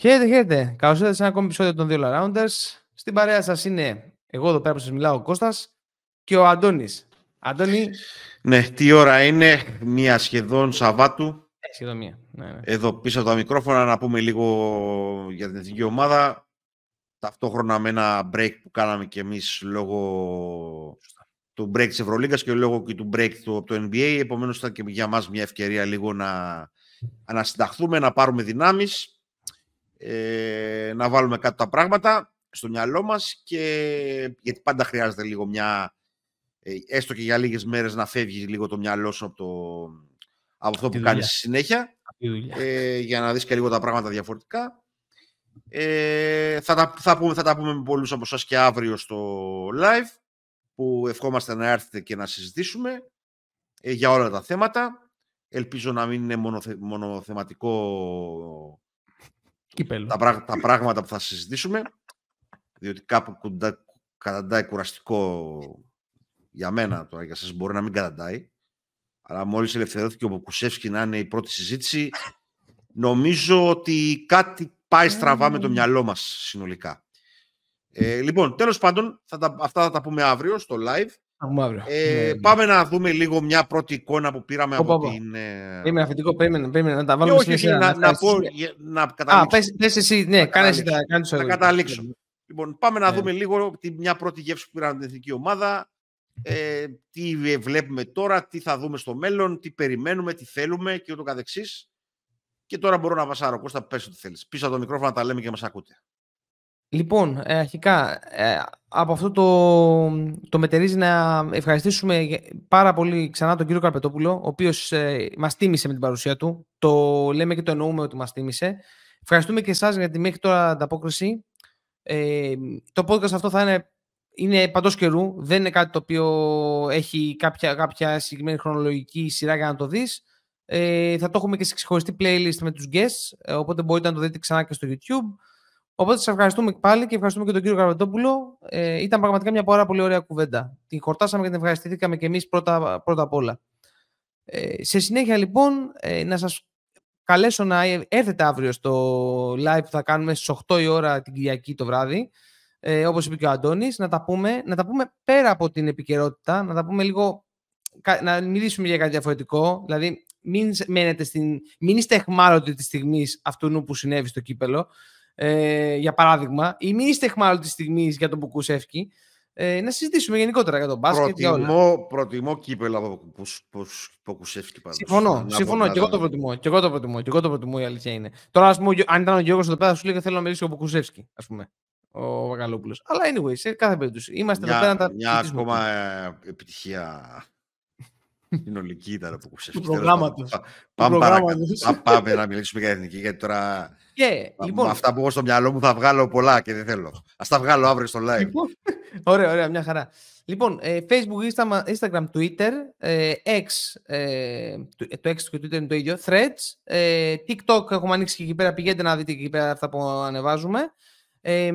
Χαίρετε, χαίρετε. Καλώς ήρθατε σε ένα ακόμη επεισόδιο των δύο Rounders. Στην παρέα σας είναι εγώ εδώ πέρα που σας μιλάω, ο Κώστας και ο Αντώνης. Αντώνη. Ναι, τι ώρα είναι, μία σχεδόν Σαββάτου. Ε, σχεδόν μία. Ναι, ναι. Εδώ πίσω από τα μικρόφωνα να πούμε λίγο για την εθνική ομάδα. Ταυτόχρονα με ένα break που κάναμε κι εμείς λόγω του break της Ευρωλίγκας και λόγω και του break του, από το NBA. Επομένως ήταν και για μας μια ευκαιρία λίγο να ανασυνταχθούμε, να πάρουμε δυνάμεις ε, να βάλουμε κάτω τα πράγματα στο μυαλό μας και γιατί πάντα χρειάζεται λίγο μια ε, έστω και για λίγες μέρες να φεύγει λίγο το μυαλό σου από, το, από αυτό που κάνεις στη συνέχεια ε, για να δεις και λίγο τα πράγματα διαφορετικά. Ε, θα, τα, θα, πούμε, θα τα πούμε με πολλούς από εσάς και αύριο στο live που ευχόμαστε να έρθετε και να συζητήσουμε ε, για όλα τα θέματα. Ελπίζω να μην είναι μονοθεματικό τα, τα πράγματα που θα συζητήσουμε, διότι κάπου κουντά, καταντάει κουραστικό για μένα τώρα, για σας μπορεί να μην καταντάει, αλλά μόλις ελευθερώθηκε ο Μποκουσεύσκι να είναι η πρώτη συζήτηση, νομίζω ότι κάτι πάει στραβά με το μυαλό μας συνολικά. Ε, λοιπόν, τέλος πάντων, θα τα, αυτά θα τα πούμε αύριο στο live. Ε, ναι, ναι. Πάμε να δούμε λίγο μια πρώτη εικόνα που πήραμε από την... Ε, είμαι αφεντικό, περίμενε, περίμενε να τα βάλουμε όχι, όχι, να, να, πω, να καταλήξω. Α, πες, πες εσύ, ναι, κάνε εσύ τα κάνεις Να καταλήξω. Λοιπόν, πάμε να ναι. δούμε λίγο τη, μια πρώτη γεύση που πήραμε την εθνική ομάδα. Ε, τι βλέπουμε τώρα, τι θα δούμε στο μέλλον, τι περιμένουμε, τι θέλουμε και ούτω καθεξής. Και τώρα μπορώ να βασάρω. Κώστα, πες ό,τι θέλεις. Πίσω από το μικρόφωνο τα λέμε και μας ακούτε. Λοιπόν, ε, αρχικά, ε, από αυτό το, το μετερίζει να ευχαριστήσουμε πάρα πολύ ξανά τον κύριο Καρπετόπουλο, ο οποίος ε, μας τίμησε με την παρουσία του. Το λέμε και το εννοούμε ότι μας τίμησε. Ευχαριστούμε και εσάς για τη μέχρι τώρα ανταπόκριση. Ε, το podcast αυτό θα είναι, είναι παντός καιρού. Δεν είναι κάτι το οποίο έχει κάποια, κάποια συγκεκριμένη χρονολογική σειρά για να το δεις. Ε, θα το έχουμε και σε ξεχωριστή playlist με τους guests, ε, οπότε μπορείτε να το δείτε ξανά και στο YouTube. Οπότε σα ευχαριστούμε πάλι και ευχαριστούμε και τον κύριο Καρβετόπουλο. Ε, ήταν πραγματικά μια πάρα πολύ ωραία κουβέντα. Την χορτάσαμε και την ευχαριστηθήκαμε και εμείς πρώτα, πρώτα απ' όλα. Ε, σε συνέχεια λοιπόν ε, να σας καλέσω να έρθετε αύριο στο live που θα κάνουμε στις 8 η ώρα την Κυριακή το βράδυ ε, όπως είπε και ο Αντώνης να τα, πούμε, να τα πούμε πέρα από την επικαιρότητα να τα πούμε λίγο να μιλήσουμε για κάτι διαφορετικό δηλαδή μην, μένετε στην, μην είστε εχμάλωτοι της στιγμής αυτού που συνέβη στο κύπελο ε, για παράδειγμα, ή μην είστε εχμάλωτοι της στιγμής για τον Μπουκουσεύκη, ε, να συζητήσουμε γενικότερα για τον μπάσκετ. Προτιμώ, για όλα. προτιμώ κύπελα από Μπουκουσεύκη πάντως. Συμφωνώ, συμφωνώ. Και εγώ το προτιμώ. Και εγώ το προτιμώ. Και εγώ το προτιμώ η αλήθεια είναι. Τώρα, ας πούμε, αν ήταν ο Γιώργος εδώ πέρα, θα σου λέει θέλω να μιλήσει ο Μπουκουσεύκη, ας πούμε. Ο Βαγαλόπουλος. Αλλά anyway, σε κάθε περίπτωση. Είμαστε μια, εδώ πέρα να τα. Μια ακόμα ε, επιτυχία συνολική ήταν που Του προγράμματος. Πάμε να μιλήσουμε για εθνική, γιατί τώρα και, λοιπόν... Με αυτά που έχω στο μυαλό μου θα βγάλω πολλά και δεν θέλω. Α τα βγάλω αύριο στο live. Λοιπόν, ωραία, ωραία, μια χαρά. Λοιπόν, ε, Facebook, Instagram, Twitter, ε, X, ε, το X και το Twitter είναι το ίδιο, Threads, ε, TikTok έχουμε ανοίξει και εκεί πέρα, πηγαίνετε να δείτε εκεί πέρα αυτά που ανεβάζουμε. Ε,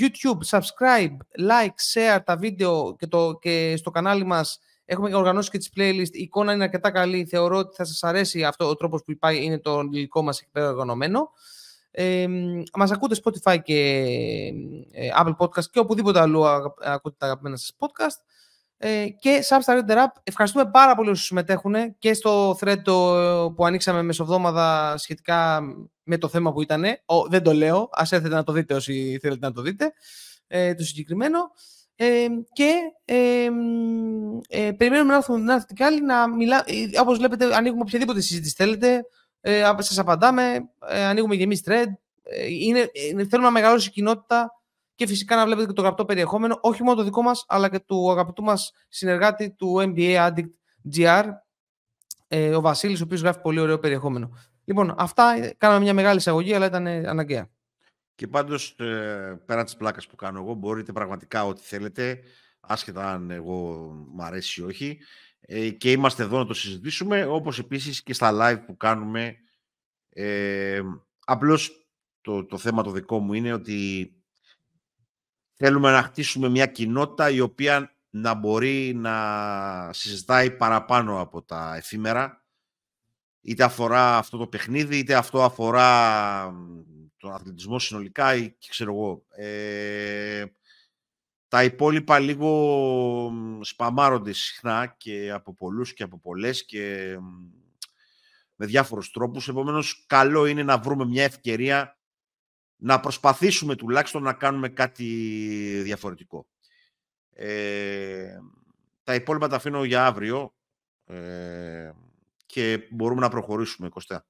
YouTube, subscribe, like, share τα βίντεο και, το, και στο κανάλι μας έχουμε οργανώσει και τις playlist. Η εικόνα είναι αρκετά καλή. Θεωρώ ότι θα σας αρέσει αυτό ο τρόπος που υπάρχει, είναι το υλικό μας εκεί πέρα οργανωμένο. Ε, μας ακούτε Spotify και ε, Apple Podcast και οπουδήποτε αλλού ακούτε τα αγαπημένα σας podcast. Ε, και Substar Reader App, ευχαριστούμε πάρα πολύ όσους συμμετέχουν και στο thread το, που ανοίξαμε μεσοβδόμαδα σχετικά με το θέμα που ήταν. δεν το λέω, ας έρθετε να το δείτε όσοι θέλετε να το δείτε, ε, το συγκεκριμένο. Ε, και ε, ε, περιμένουμε να έρθουν, να έρθουν και άλλοι να μιλά, ε, όπως βλέπετε ανοίγουμε οποιαδήποτε συζήτηση θέλετε, ε, σας απαντάμε, ε, ανοίγουμε και εμείς thread. Ε, είναι, είναι, θέλουμε να μεγαλώσει η κοινότητα και φυσικά να βλέπετε και το γραπτό περιεχόμενο, όχι μόνο το δικό μας, αλλά και του αγαπητού μας συνεργάτη του NBA Addict GR, ε, ο Βασίλης, ο οποίος γράφει πολύ ωραίο περιεχόμενο. Λοιπόν, αυτά ε, κάναμε μια μεγάλη εισαγωγή, αλλά ήταν αναγκαία. Και πάντως, ε, πέρα της πλάκας που κάνω εγώ, μπορείτε πραγματικά ό,τι θέλετε, άσχετα αν εγώ μου αρέσει ή όχι, ε, και είμαστε εδώ να το συζητήσουμε, όπως επίσης και στα live που κάνουμε. Ε, απλώς το, το θέμα το δικό μου είναι ότι θέλουμε να χτίσουμε μια κοινότητα η οποία να μπορεί να συζητάει παραπάνω από τα εφήμερα είτε αφορά αυτό το παιχνίδι, είτε αυτό αφορά τον αθλητισμός συνολικά ή ξέρω εγώ. Ε, τα υπόλοιπα λίγο σπαμάρονται συχνά και από πολλούς και από πολλές και με διάφορους τρόπους. Επομένως, καλό είναι να βρούμε μια ευκαιρία να προσπαθήσουμε τουλάχιστον να κάνουμε κάτι διαφορετικό. Ε, τα υπόλοιπα τα αφήνω για αύριο ε, και μπορούμε να προχωρήσουμε, Κωστέα.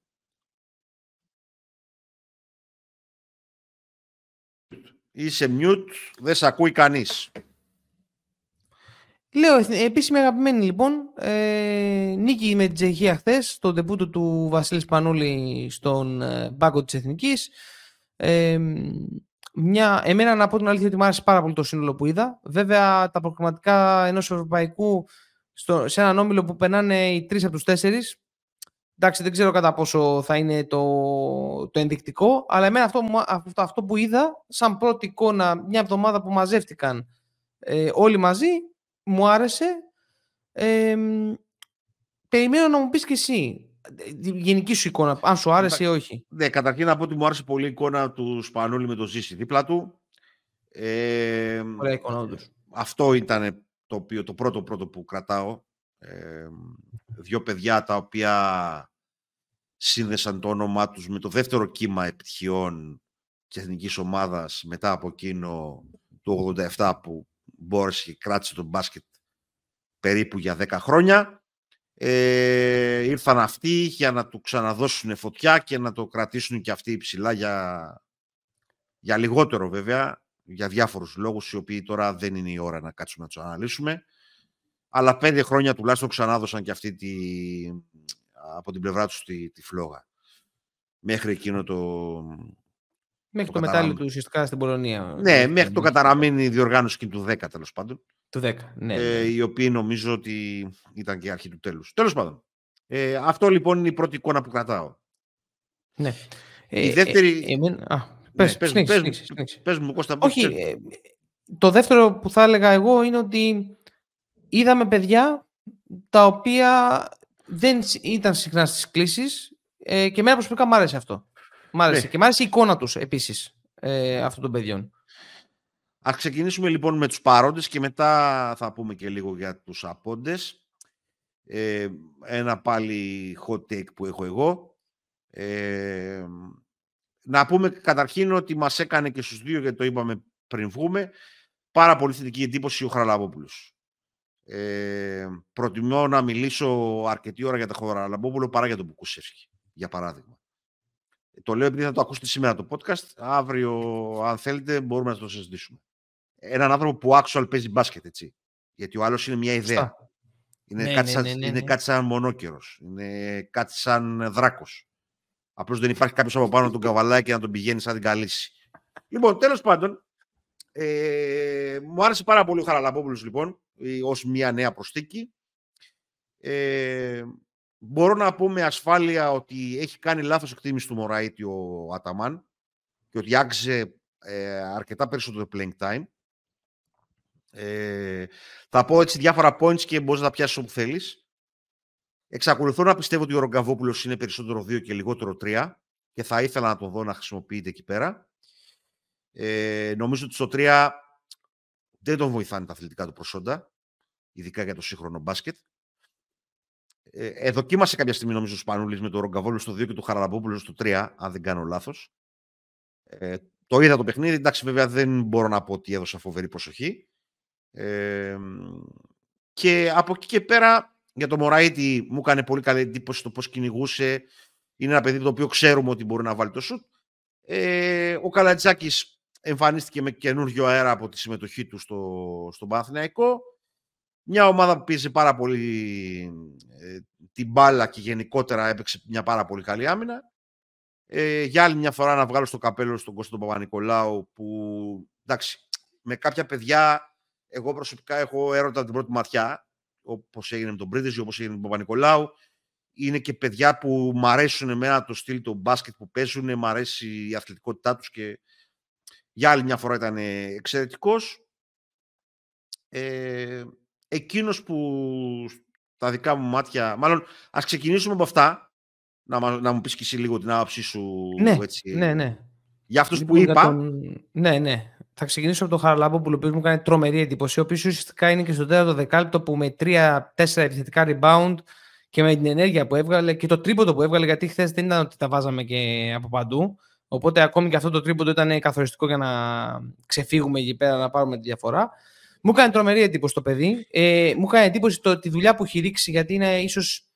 Είσαι mute, δεν σε ακούει κανείς. Λέω, επίσημη αγαπημένη λοιπόν, ε, νίκη με την Τσεχία χθες, στο τεπούτο του Βασίλη Σπανούλη στον ε, πάγκο της Εθνικής. Ε, μια, εμένα να πω την αλήθεια ότι μου άρεσε πάρα πολύ το σύνολο που είδα. Βέβαια τα προκριματικά ενός ευρωπαϊκού στο, σε έναν όμιλο που περνάνε οι τρεις από τους τέσσερις. Εντάξει, δεν ξέρω κατά πόσο θα είναι το, το ενδεικτικό, αλλά εμένα αυτό, αυτό, αυτό που είδα, σαν πρώτη εικόνα, μια εβδομάδα που μαζεύτηκαν ε, όλοι μαζί, μου άρεσε. Ε, περιμένω να μου πεις και εσύ τη γενική σου εικόνα, αν σου άρεσε ή όχι. Ναι, καταρχήν να πω ότι μου άρεσε πολύ η εικόνα του Σπανούλη με το Ζήση δίπλα του. Ε, Ωραία εικόνα, όντως. Αυτό ήταν το, οποίο, το πρώτο πρώτο που κρατάω. Ε, δύο παιδιά τα οποία σύνδεσαν το όνομά τους με το δεύτερο κύμα επιτυχιών της εθνικής ομάδας μετά από εκείνο το 87 που μπόρεσε και κράτησε τον μπάσκετ περίπου για 10 χρόνια. Ε, ήρθαν αυτοί για να του ξαναδώσουν φωτιά και να το κρατήσουν και αυτοί ψηλά για, για λιγότερο βέβαια, για διάφορους λόγους οι οποίοι τώρα δεν είναι η ώρα να κάτσουμε να τους αναλύσουμε. Αλλά πέντε χρόνια τουλάχιστον ξανάδωσαν και αυτοί τη, από την πλευρά τους τη, τη φλόγα. Μέχρι εκείνο το, Μέχρι το, το μετάλλιο του ουσιαστικά στην Πολωνία. Ναι, μέχρι το καταραμένη διοργάνωση και του 10 τέλος πάντων. Του 10, ναι. Ε, οι οποίοι νομίζω ότι ήταν και η αρχή του τέλους. Τέλος πάντων. Ε, αυτό λοιπόν είναι η πρώτη εικόνα που κρατάω. Ναι. Η ε, δεύτερη. Ε, ε, α, πες, ναι, πες, πες, πες, πες, μου, Κώστα. Όχι, ε, το δεύτερο που θα έλεγα εγώ είναι ότι είδαμε παιδιά τα οποία δεν ήταν συχνά στις κλήσεις ε, και εμένα προσωπικά μου άρεσε αυτό. Μ' άρεσε. Ναι. Και μ' άρεσε η εικόνα τους επίσης ε, αυτών των παιδιών. Ας ξεκινήσουμε λοιπόν με τους παρόντες και μετά θα πούμε και λίγο για τους απόντες. Ε, ένα πάλι hot take που έχω εγώ. Ε, να πούμε καταρχήν ότι μας έκανε και στους δύο, γιατί το είπαμε πριν βγούμε, πάρα πολύ θετική εντύπωση ο Χραλαβόπουλος. Ε, προτιμώ να μιλήσω αρκετή ώρα για τον Χραλαβόπουλο παρά για τον Μπουκουσεύσκι, για παράδειγμα. Το λέω επειδή θα το ακούσετε σήμερα το podcast. Αύριο, αν θέλετε, μπορούμε να το συζητήσουμε. Έναν άνθρωπο που actual παίζει μπάσκετ, έτσι. Γιατί ο άλλος είναι μια ιδέα. Είναι, ναι, κάτι ναι, σαν, ναι, ναι, είναι κάτι σαν μονόκερος. Είναι κάτι σαν δράκος. Απλώς δεν υπάρχει κάποιος από πάνω να τον καβαλάει και να τον πηγαίνει σαν την καλύση. Λοιπόν, τέλος πάντων, ε, μου άρεσε πάρα πολύ ο Χαραλαμπόπουλος λοιπόν, ως μια νέα προστίκη. Ε, Μπορώ να πω με ασφάλεια ότι έχει κάνει λάθος εκτίμηση του Μωραήτη ο Αταμάν και ότι άξιζε ε, αρκετά περισσότερο playing time. Ε, θα πω έτσι διάφορα points και μπορείς να τα πιάσεις όπου θέλεις. Εξακολουθώ να πιστεύω ότι ο Ρογκαβόπουλος είναι περισσότερο 2 και λιγότερο 3 και θα ήθελα να τον δω να χρησιμοποιείται εκεί πέρα. Ε, νομίζω ότι στο 3 δεν τον βοηθάνε τα αθλητικά του προσόντα, ειδικά για το σύγχρονο μπάσκετ. Ε, ε, δοκίμασε κάποια στιγμή νομίζω ο Σπανούλης με το Ρογκαβόλου στο 2 και του Χαραλαμπόπουλου στο 3, αν δεν κάνω λάθος. Ε, το είδα το παιχνίδι, εντάξει βέβαια δεν μπορώ να πω ότι έδωσα φοβερή προσοχή. Ε, και από εκεί και πέρα για το Μωραήτη μου έκανε πολύ καλή εντύπωση το πώς κυνηγούσε. Είναι ένα παιδί το οποίο ξέρουμε ότι μπορεί να βάλει το σουτ. Ε, ο Καλατζάκης εμφανίστηκε με καινούργιο αέρα από τη συμμετοχή του στο, στον Παναθηναϊκό. Μια ομάδα που πίεζε πάρα πολύ ε, την μπάλα και γενικότερα έπαιξε μια πάρα πολύ καλή άμυνα. Ε, για άλλη μια φορά να βγάλω στο καπέλο στον Κώστο Παπα-Νικολάου που εντάξει, με κάποια παιδιά εγώ προσωπικά έχω έρωτα την πρώτη ματιά όπως έγινε με τον Πρίτεζι, όπως έγινε με τον Παπα-Νικολάου. Είναι και παιδιά που μ' αρέσουν εμένα το στυλ του μπάσκετ που παίζουν, μ' αρέσει η αθλητικότητά τους και για άλλη μια φορά ήταν εξαιρετικός. Ε, εκείνος που τα δικά μου μάτια... Μάλλον, ας ξεκινήσουμε από αυτά, να, να μου πεις και εσύ λίγο την άποψή σου ναι, έτσι, ναι, ναι. Για αυτούς λοιπόν, που είπα. Τον... Ναι, ναι. Θα ξεκινήσω από τον Χαραλάμπο που μου κάνει τρομερή εντύπωση. Ο οποίος ουσιαστικά είναι και στο τέταρτο δεκάλεπτο που με 3-4 επιθετικά rebound και με την ενέργεια που έβγαλε και το τρίποντο που έβγαλε, γιατί χθες δεν ήταν ότι τα βάζαμε και από παντού. Οπότε ακόμη και αυτό το τρίποντο ήταν καθοριστικό για να ξεφύγουμε εκεί πέρα να πάρουμε τη διαφορά. Μου έκανε τρομερή εντύπωση το παιδί. Ε, μου έκανε εντύπωση το, τη δουλειά που έχει ρίξει, γιατί είναι ίσως.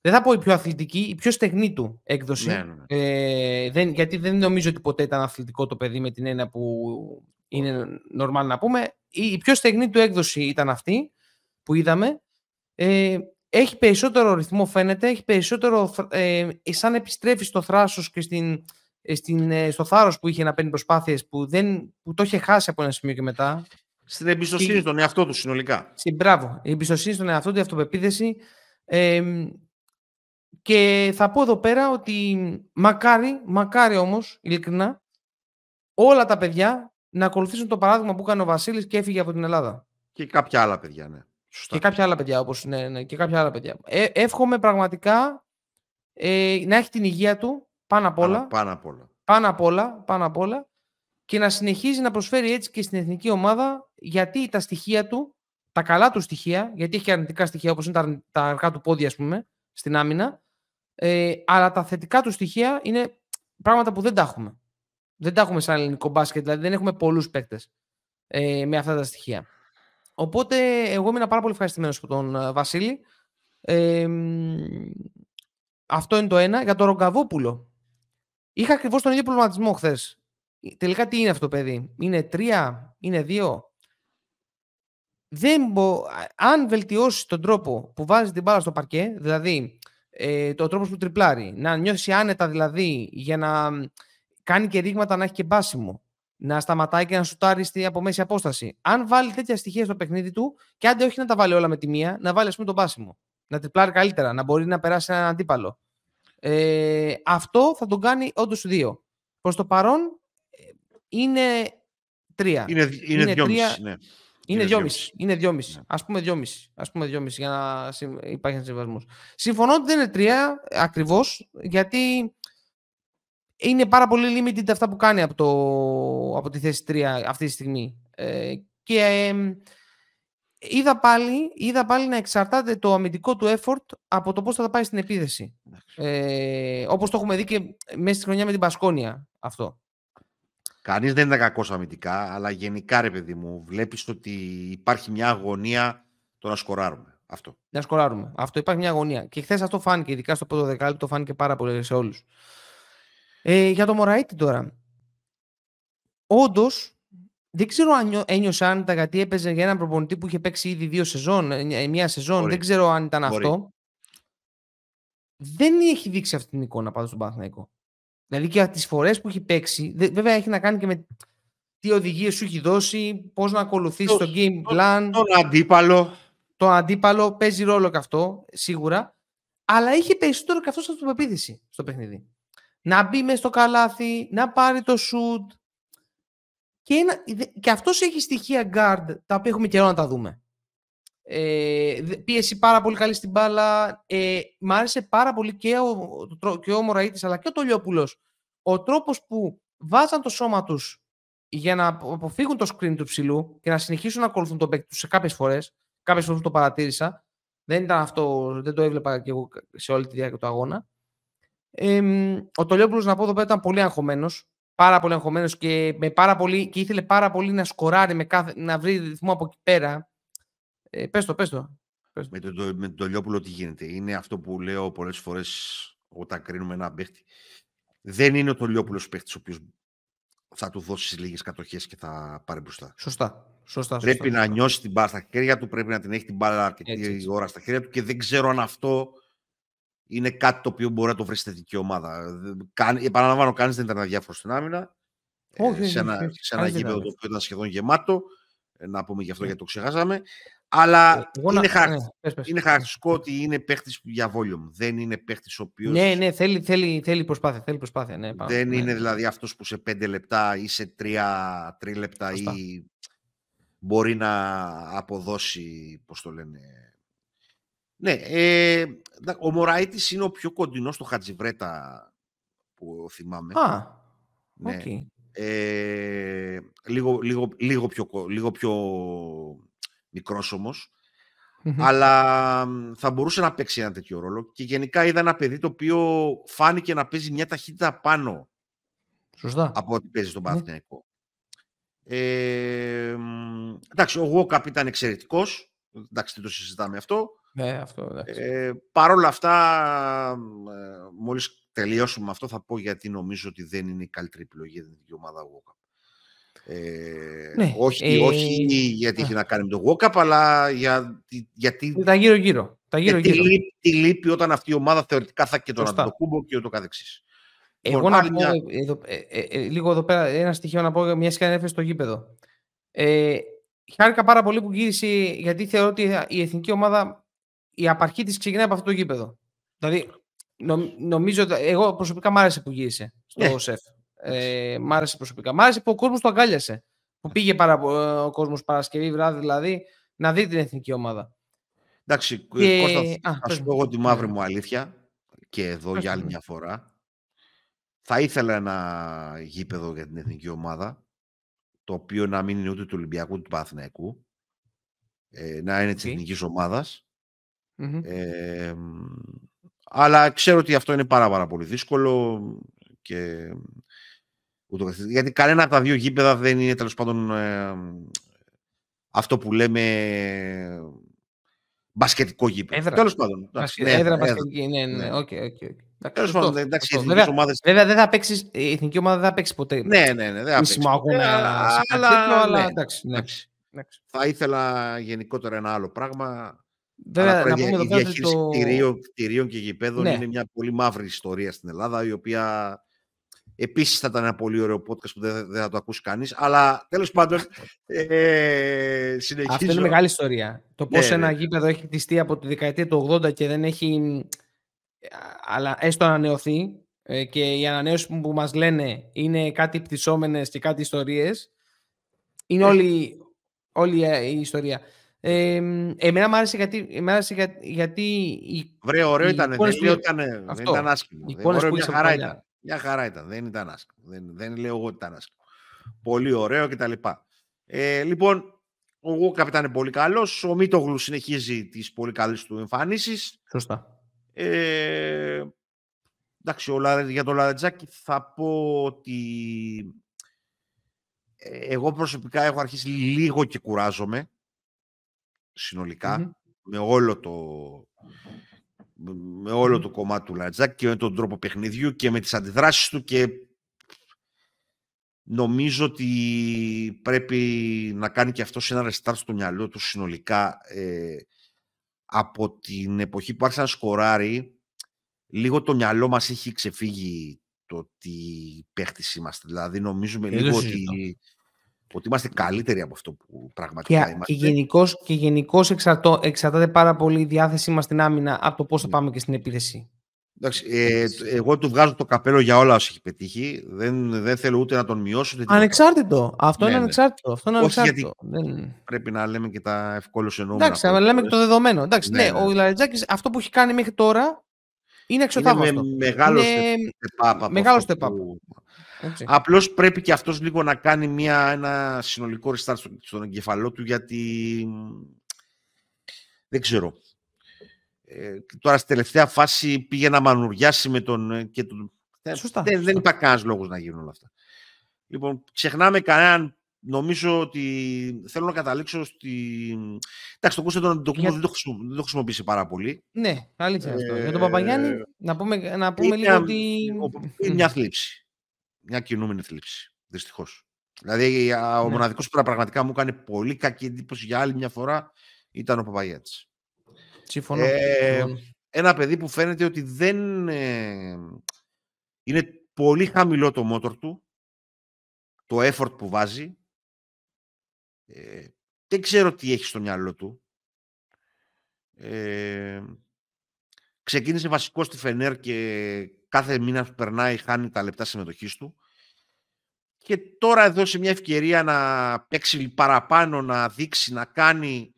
Δεν θα πω η πιο αθλητική, η πιο στεγνή του έκδοση. Ναι, ναι, ναι. Ε, δεν, γιατί δεν νομίζω ότι ποτέ ήταν αθλητικό το παιδί με την έννοια που είναι normal να πούμε. Η, η πιο στεγνή του έκδοση ήταν αυτή που είδαμε. Ε, έχει περισσότερο ρυθμό φαίνεται, έχει περισσότερο, ε, σαν επιστρέφει στο θράσος και στην, ε, στην, ε, στο θάρρος που είχε να παίρνει προσπάθειες που, δεν, που το είχε χάσει από ένα σημείο και μετά. Στην εμπιστοσύνη και... στον εαυτό τους συνολικά. Στην, μπράβο. Η εμπιστοσύνη στον εαυτό του, η αυτοπεποίθηση. Ε, και θα πω εδώ πέρα ότι μακάρι, μακάρι όμως, ειλικρινά, όλα τα παιδιά να ακολουθήσουν το παράδειγμα που έκανε ο Βασίλης και έφυγε από την Ελλάδα. Και κάποια άλλα παιδιά, ναι. Και κάποια άλλα παιδιά, όπως ναι, ναι, και κάποια άλλα παιδιά. Ε, εύχομαι πραγματικά ε, να έχει την υγεία του πάνω απ' όλα. Πάνω, απ' όλα. Πάνω απ' όλα, πάνω απ' όλα και να συνεχίζει να προσφέρει έτσι και στην εθνική ομάδα γιατί τα στοιχεία του, τα καλά του στοιχεία, γιατί έχει αρνητικά στοιχεία όπως είναι τα, τα αργά του πόδια, ας πούμε, στην άμυνα, ε, αλλά τα θετικά του στοιχεία είναι πράγματα που δεν τα έχουμε. Δεν τα έχουμε σαν ελληνικό μπάσκετ, δηλαδή δεν έχουμε πολλούς παίκτες ε, με αυτά τα στοιχεία. Οπότε εγώ ήμουν πάρα πολύ ευχαριστημένος από τον ε, Βασίλη. Ε, αυτό είναι το ένα. Για τον Ρογκαβόπουλο. Είχα ακριβώς τον ίδιο προβληματισμό χθες. Τελικά τι είναι αυτό το παιδί; Είναι τρία, είναι δύο; Δεν μπο... Αν βελτιώσεις τον τρόπο που βάζεις την μπάλα στο παρκέ, δηλαδή ε, το τρόπος που τριπλάρει, να νιώσεις άνετα δηλαδή για να κάνει και ρήγματα να έχει και μπάσιμο, να σταματάει και να σουτάρει στη από μέση απόσταση. Αν βάλει τέτοια στοιχεία στο παιχνίδι του, και αν όχι να τα βάλει όλα με τη μία, να βάλει ας πούμε τον πάσιμο. Να τριπλάρει καλύτερα, να μπορεί να περάσει έναν αντίπαλο. Ε, αυτό θα τον κάνει όντως δύο. Προς το παρόν ε, είναι τρία. Είναι, είναι, είναι τρία, ναι. Είναι δυόμιση. Είναι δυόμιση. Ναι. Ας πούμε δυόμιση. Ας πούμε δυόμιση για να υπάρχει ένας συμβασμός. Συμφωνώ ότι δεν είναι τρία ακριβώς γιατί είναι πάρα πολύ limited αυτά που κάνει από, το, από τη θέση 3 αυτή τη στιγμή. Ε, και είδα, πάλι, είδα πάλι να εξαρτάται το αμυντικό του effort από το πώς θα τα πάει στην επίδεση. Ε, όπως το έχουμε δει και μέσα στη χρονιά με την Πασκόνια αυτό. Κανείς δεν είναι κακός αμυντικά, αλλά γενικά ρε παιδί μου, βλέπεις ότι υπάρχει μια αγωνία το να σκοράρουμε. Αυτό. Να σκοράρουμε. Αυτό υπάρχει μια αγωνία. Και χθες αυτό φάνηκε, ειδικά στο πρώτο δεκάλεπτο, φάνηκε πάρα πολύ σε όλους. Ε, για το Μωραήτη τώρα. Όντως, δεν ξέρω αν ένιωσε άνετα γιατί έπαιζε για έναν προπονητή που είχε παίξει ήδη δύο σεζόν, ε, ε, μία σεζόν. Δεν ξέρω αν ήταν αυτό. Δεν έχει δείξει αυτή την εικόνα πάντως στον Παναθηναϊκό. Δηλαδή και τις φορές που έχει παίξει, βέβαια έχει να κάνει και με τι οδηγίες σου έχει δώσει, πώς να ακολουθήσει το, game plan. Τον αντίπαλο. Το αντίπαλο παίζει ρόλο και αυτό, σίγουρα. Αλλά είχε περισσότερο και αυτός στην αυτοπεποίθηση στο παιχνίδι να μπει μέσα στο καλάθι, να πάρει το σουτ. Και, ένα, και αυτός έχει στοιχεία guard, τα οποία έχουμε καιρό να τα δούμε. Ε, πίεση πάρα πολύ καλή στην μπάλα. Ε, μ' άρεσε πάρα πολύ και ο, και ο Μωραΐτης, αλλά και ο Τολιόπουλος. Ο τρόπος που βάζαν το σώμα τους για να αποφύγουν το screen του ψηλού και να συνεχίσουν να ακολουθούν τον παίκτη τους σε κάποιες φορές. Κάποιες φορές το παρατήρησα. Δεν ήταν αυτό, δεν το έβλεπα και εγώ σε όλη τη διάρκεια του αγώνα. Ε, ο Τολιόπουλος να πω εδώ πέρα ήταν πολύ αγχωμένος. Πάρα πολύ αγχωμένος και, με πάρα πολύ, και ήθελε πάρα πολύ να σκοράρει, με κάθε, να βρει ρυθμό από εκεί πέρα. Ε, πες το, πες το. Με τον, με Τολιόπουλο τι γίνεται. Είναι αυτό που λέω πολλές φορές όταν κρίνουμε ένα παίχτη. Δεν είναι ο Τολιόπουλο παίχτης ο οποίος θα του δώσει λίγες κατοχές και θα πάρει μπροστά. Σωστά. Σωστά, πρέπει σωστά, να νιώσει την μπάλα στα χέρια του, πρέπει να την έχει την μπάλα αρκετή ώρα στα χέρια του και δεν ξέρω αν αυτό είναι κάτι το οποίο μπορεί να το βρει στη θετική ομάδα. επαναλαμβάνω, κανείς δεν ήταν αδιάφορος στην άμυνα. Όχι, σε ένα, σε ένα γήπεδο το οποίο ήταν σχεδόν γεμάτο. Ε, να πούμε γι' αυτό ναι. γιατί το ξεχάσαμε. Αλλά είναι, να... χαρ... ναι, είναι χαρακτηριστικό ότι είναι παίχτης για volume. Δεν είναι παίχτης ο οποίος. Ναι, ναι, θέλει, θέλει, θέλει προσπάθεια. Θέλει προσπάθεια ναι, δεν ναι. είναι δηλαδή αυτός που σε πέντε λεπτά ή σε τρία, τρία λεπτά ή μπορεί να αποδώσει, πώς το λένε, ναι, ε, ο Μωράιτης είναι ο πιο κοντινός στο Χατζιβρέτα που θυμάμαι. Α, Ναι. Ε, λίγο, λίγο, λίγο, πιο, λίγο πιο μικρός όμως. Αλλά θα μπορούσε να παίξει ένα τέτοιο ρόλο. Και γενικά είδα ένα παιδί το οποίο φάνηκε να παίζει μια ταχύτητα πάνω Σωστά. από ό,τι παίζει στον ναι. Παναθηναϊκό. Ε, εντάξει, ο Γουόκαπ ήταν εξαιρετικός. Εντάξει, δεν το συζητάμε αυτό. Ναι, αυτό ε, Παρ' όλα αυτά, ε, μόλις τελειώσουμε αυτό, θα πω γιατί νομίζω ότι δεν είναι η καλύτερη επιλογή για την ομάδα Γουόκαπ. Ε, ναι, όχι, ε, όχι γιατί έχει να κάνει με το walk αλλά για, γιατί... Τα γύρω-γύρω. Τα γύρω, -γύρω. Τι, λείπει όταν αυτή η ομάδα θεωρητικά θα έχει και τον Αντοκούμπο και ούτω καθεξής. Εγώ λοιπόν, να πω, μια... εδώ, ε, ε, ε, λίγο εδώ πέρα, ένα στοιχείο να πω, μια σκηνή στο γήπεδο. Ε, χάρηκα πάρα πολύ που γύρισε, γιατί θεωρώ ότι η εθνική ομάδα, η απαρχή της ξεκινάει από αυτό το γήπεδο. Δηλαδή, νο, νομίζω, εγώ προσωπικά μ' άρεσε που γύρισε στο ναι. ΣΕΦ. Ε, μ' άρεσε προσωπικά. Μ' άρεσε που ο κόσμος το αγκάλιασε. Που πήγε πάρα, ο κόσμος Παρασκευή βράδυ δηλαδή να δει την εθνική ομάδα. Εντάξει, και... Κώστα, θα σου πω εγώ τη μαύρη μου αλήθεια και εδώ για άλλη μια φορά. Θα ήθελα ένα γήπεδο για την εθνική ομάδα το οποίο να μην είναι ούτε του Ολυμπιακού ούτε του Παναθηναϊκού ε, να είναι της εθνικής Ε, αλλά ξέρω ότι αυτό είναι πάρα, πάρα πολύ δύσκολο και ούτω Γιατί κανένα από τα δύο γήπεδα δεν είναι τέλος πάντων ε, αυτό που λέμε μπασκετικό γήπεδο. Έδρα. Τέλος πάντων. ναι, έδρα μπασκετική, ναι, ναι. ΟΚ, οκ. Τέλος πάντων, εντάξει, βέβαια, ομάδες... βέβαια, δεν θα παίξεις, η εθνική ομάδα δεν θα παίξει ποτέ. Ναι, ναι, ναι. Δεν θα παίξει. Αγώνα, ε, αλλά, αλλά, ναι, εντάξει, ναι. εντάξει. Θα ήθελα γενικότερα ένα άλλο πράγμα. Βέβαια, να πούμε η διαχείριση το... κτηρίων, κτηρίων και γηπέδων ναι. είναι μια πολύ μαύρη ιστορία στην Ελλάδα, η οποία Επίσης θα ήταν ένα πολύ ωραίο podcast που δεν, δεν θα το ακούσει κανείς. Αλλά τέλος πάντων. Ε, συνεχίζω. Αυτό είναι μεγάλη ιστορία. Το πώς ναι, ένα ναι. γήπεδο έχει κτιστεί από τη δεκαετία του 80 και δεν έχει. Αλλά έστω ανανεωθεί ε, και οι ανανέωσει που μας λένε είναι κάτι πτυσσόμενες και κάτι ιστορίες. Είναι ναι. όλη, όλη η ιστορία. Ε, εμένα μου άρεσε γιατί, εμένα άρεσε για, γιατί η, Βρε, ωραίο ήταν, δεν, λέω, ήταν, δεν ήταν άσχημο. Οι ωραίο, μια χαρά ήταν. Μια χαρά ήταν. Δεν ήταν άσχημο. Δεν, δεν λέω εγώ ότι ήταν άσχημο. Πολύ ωραίο κτλ. Ε, λοιπόν, ο Γουόκαπ ήταν πολύ καλός. Ο Μίτογλου συνεχίζει τις πολύ καλές του εμφανίσεις. Σωστά. Ε, εντάξει, για το Λαρετζάκη θα πω ότι ε, εγώ προσωπικά έχω αρχίσει λίγο και κουράζομαι συνολικα με όλο το με όλο το κομμάτι του Λατζάκ και με τον τρόπο παιχνιδιού και με τις αντιδράσεις του και νομίζω ότι πρέπει να κάνει και αυτό ένα restart στο μυαλό του συνολικά ε, από την εποχή που άρχισε να σκοράρει λίγο το μυαλό μας έχει ξεφύγει το τι παίχτης είμαστε. Δηλαδή νομίζουμε λίγο ότι ότι είμαστε καλύτεροι από αυτό που πραγματικά και, είμαστε. Και γενικώς και εξαρτάται πάρα πολύ η διάθεσή μας στην άμυνα από το πώς θα ναι. πάμε και στην επίθεση. Εντάξει, ε, εγώ του βγάζω το καπέλο για όλα όσα έχει πετύχει. Δεν, δεν θέλω ούτε να τον μειώσω. Ανεξάρτητο. Αυτό ναι, είναι ναι. ανεξάρτητο. Αυτό είναι ανεξάρτητο. δεν... Πρέπει να λέμε και τα ευκόλου εννοούμενα. Εντάξει, αλλά λέμε και το δεδομένο. Εντάξει, ναι, ναι, ναι. Ο Λαρετζάκη αυτό που έχει κάνει μέχρι τώρα είναι εξωθαύμαστο. Είναι μεγάλος step Μεγάλος step Απλώς πρέπει και αυτός λίγο να κάνει μια, ένα συνολικό restart στον εγκεφαλό του γιατί δεν ξέρω. Ε, τώρα στη τελευταία φάση πήγε να μανουριάσει με τον... Ε, και τον σωστά, δεν, δεν υπάρχει κανένας λόγος να γίνουν όλα αυτά. Λοιπόν, ξεχνάμε κανέναν. Νομίζω ότι θέλω να καταλήξω στη. Εντάξει, το Κώστα τον το, Για... δεν, το δεν το χρησιμοποιήσει πάρα πολύ. Ναι, αλήθεια ε, αυτό. Για τον Παπαγιάννη, να πούμε, να πούμε λίγο ότι. Είναι μια θλίψη μια κινούμενη θλίψη. Δυστυχώς. Δηλαδή, ο ναι. μοναδικός που πραγματικά μου έκανε πολύ κακή εντύπωση για άλλη μια φορά ήταν ο Παπαγιάτης. Συμφωνώ. Ε, ένα παιδί που φαίνεται ότι δεν. Ε, είναι πολύ χαμηλό το μότορ του, το effort που βάζει. Ε, δεν ξέρω τι έχει στο μυαλό του. Ε, ξεκίνησε βασικό στη Φενέρ και κάθε μήνα που περνάει χάνει τα λεπτά συμμετοχής του. Και τώρα εδώ σε μια ευκαιρία να παίξει παραπάνω, να δείξει, να κάνει.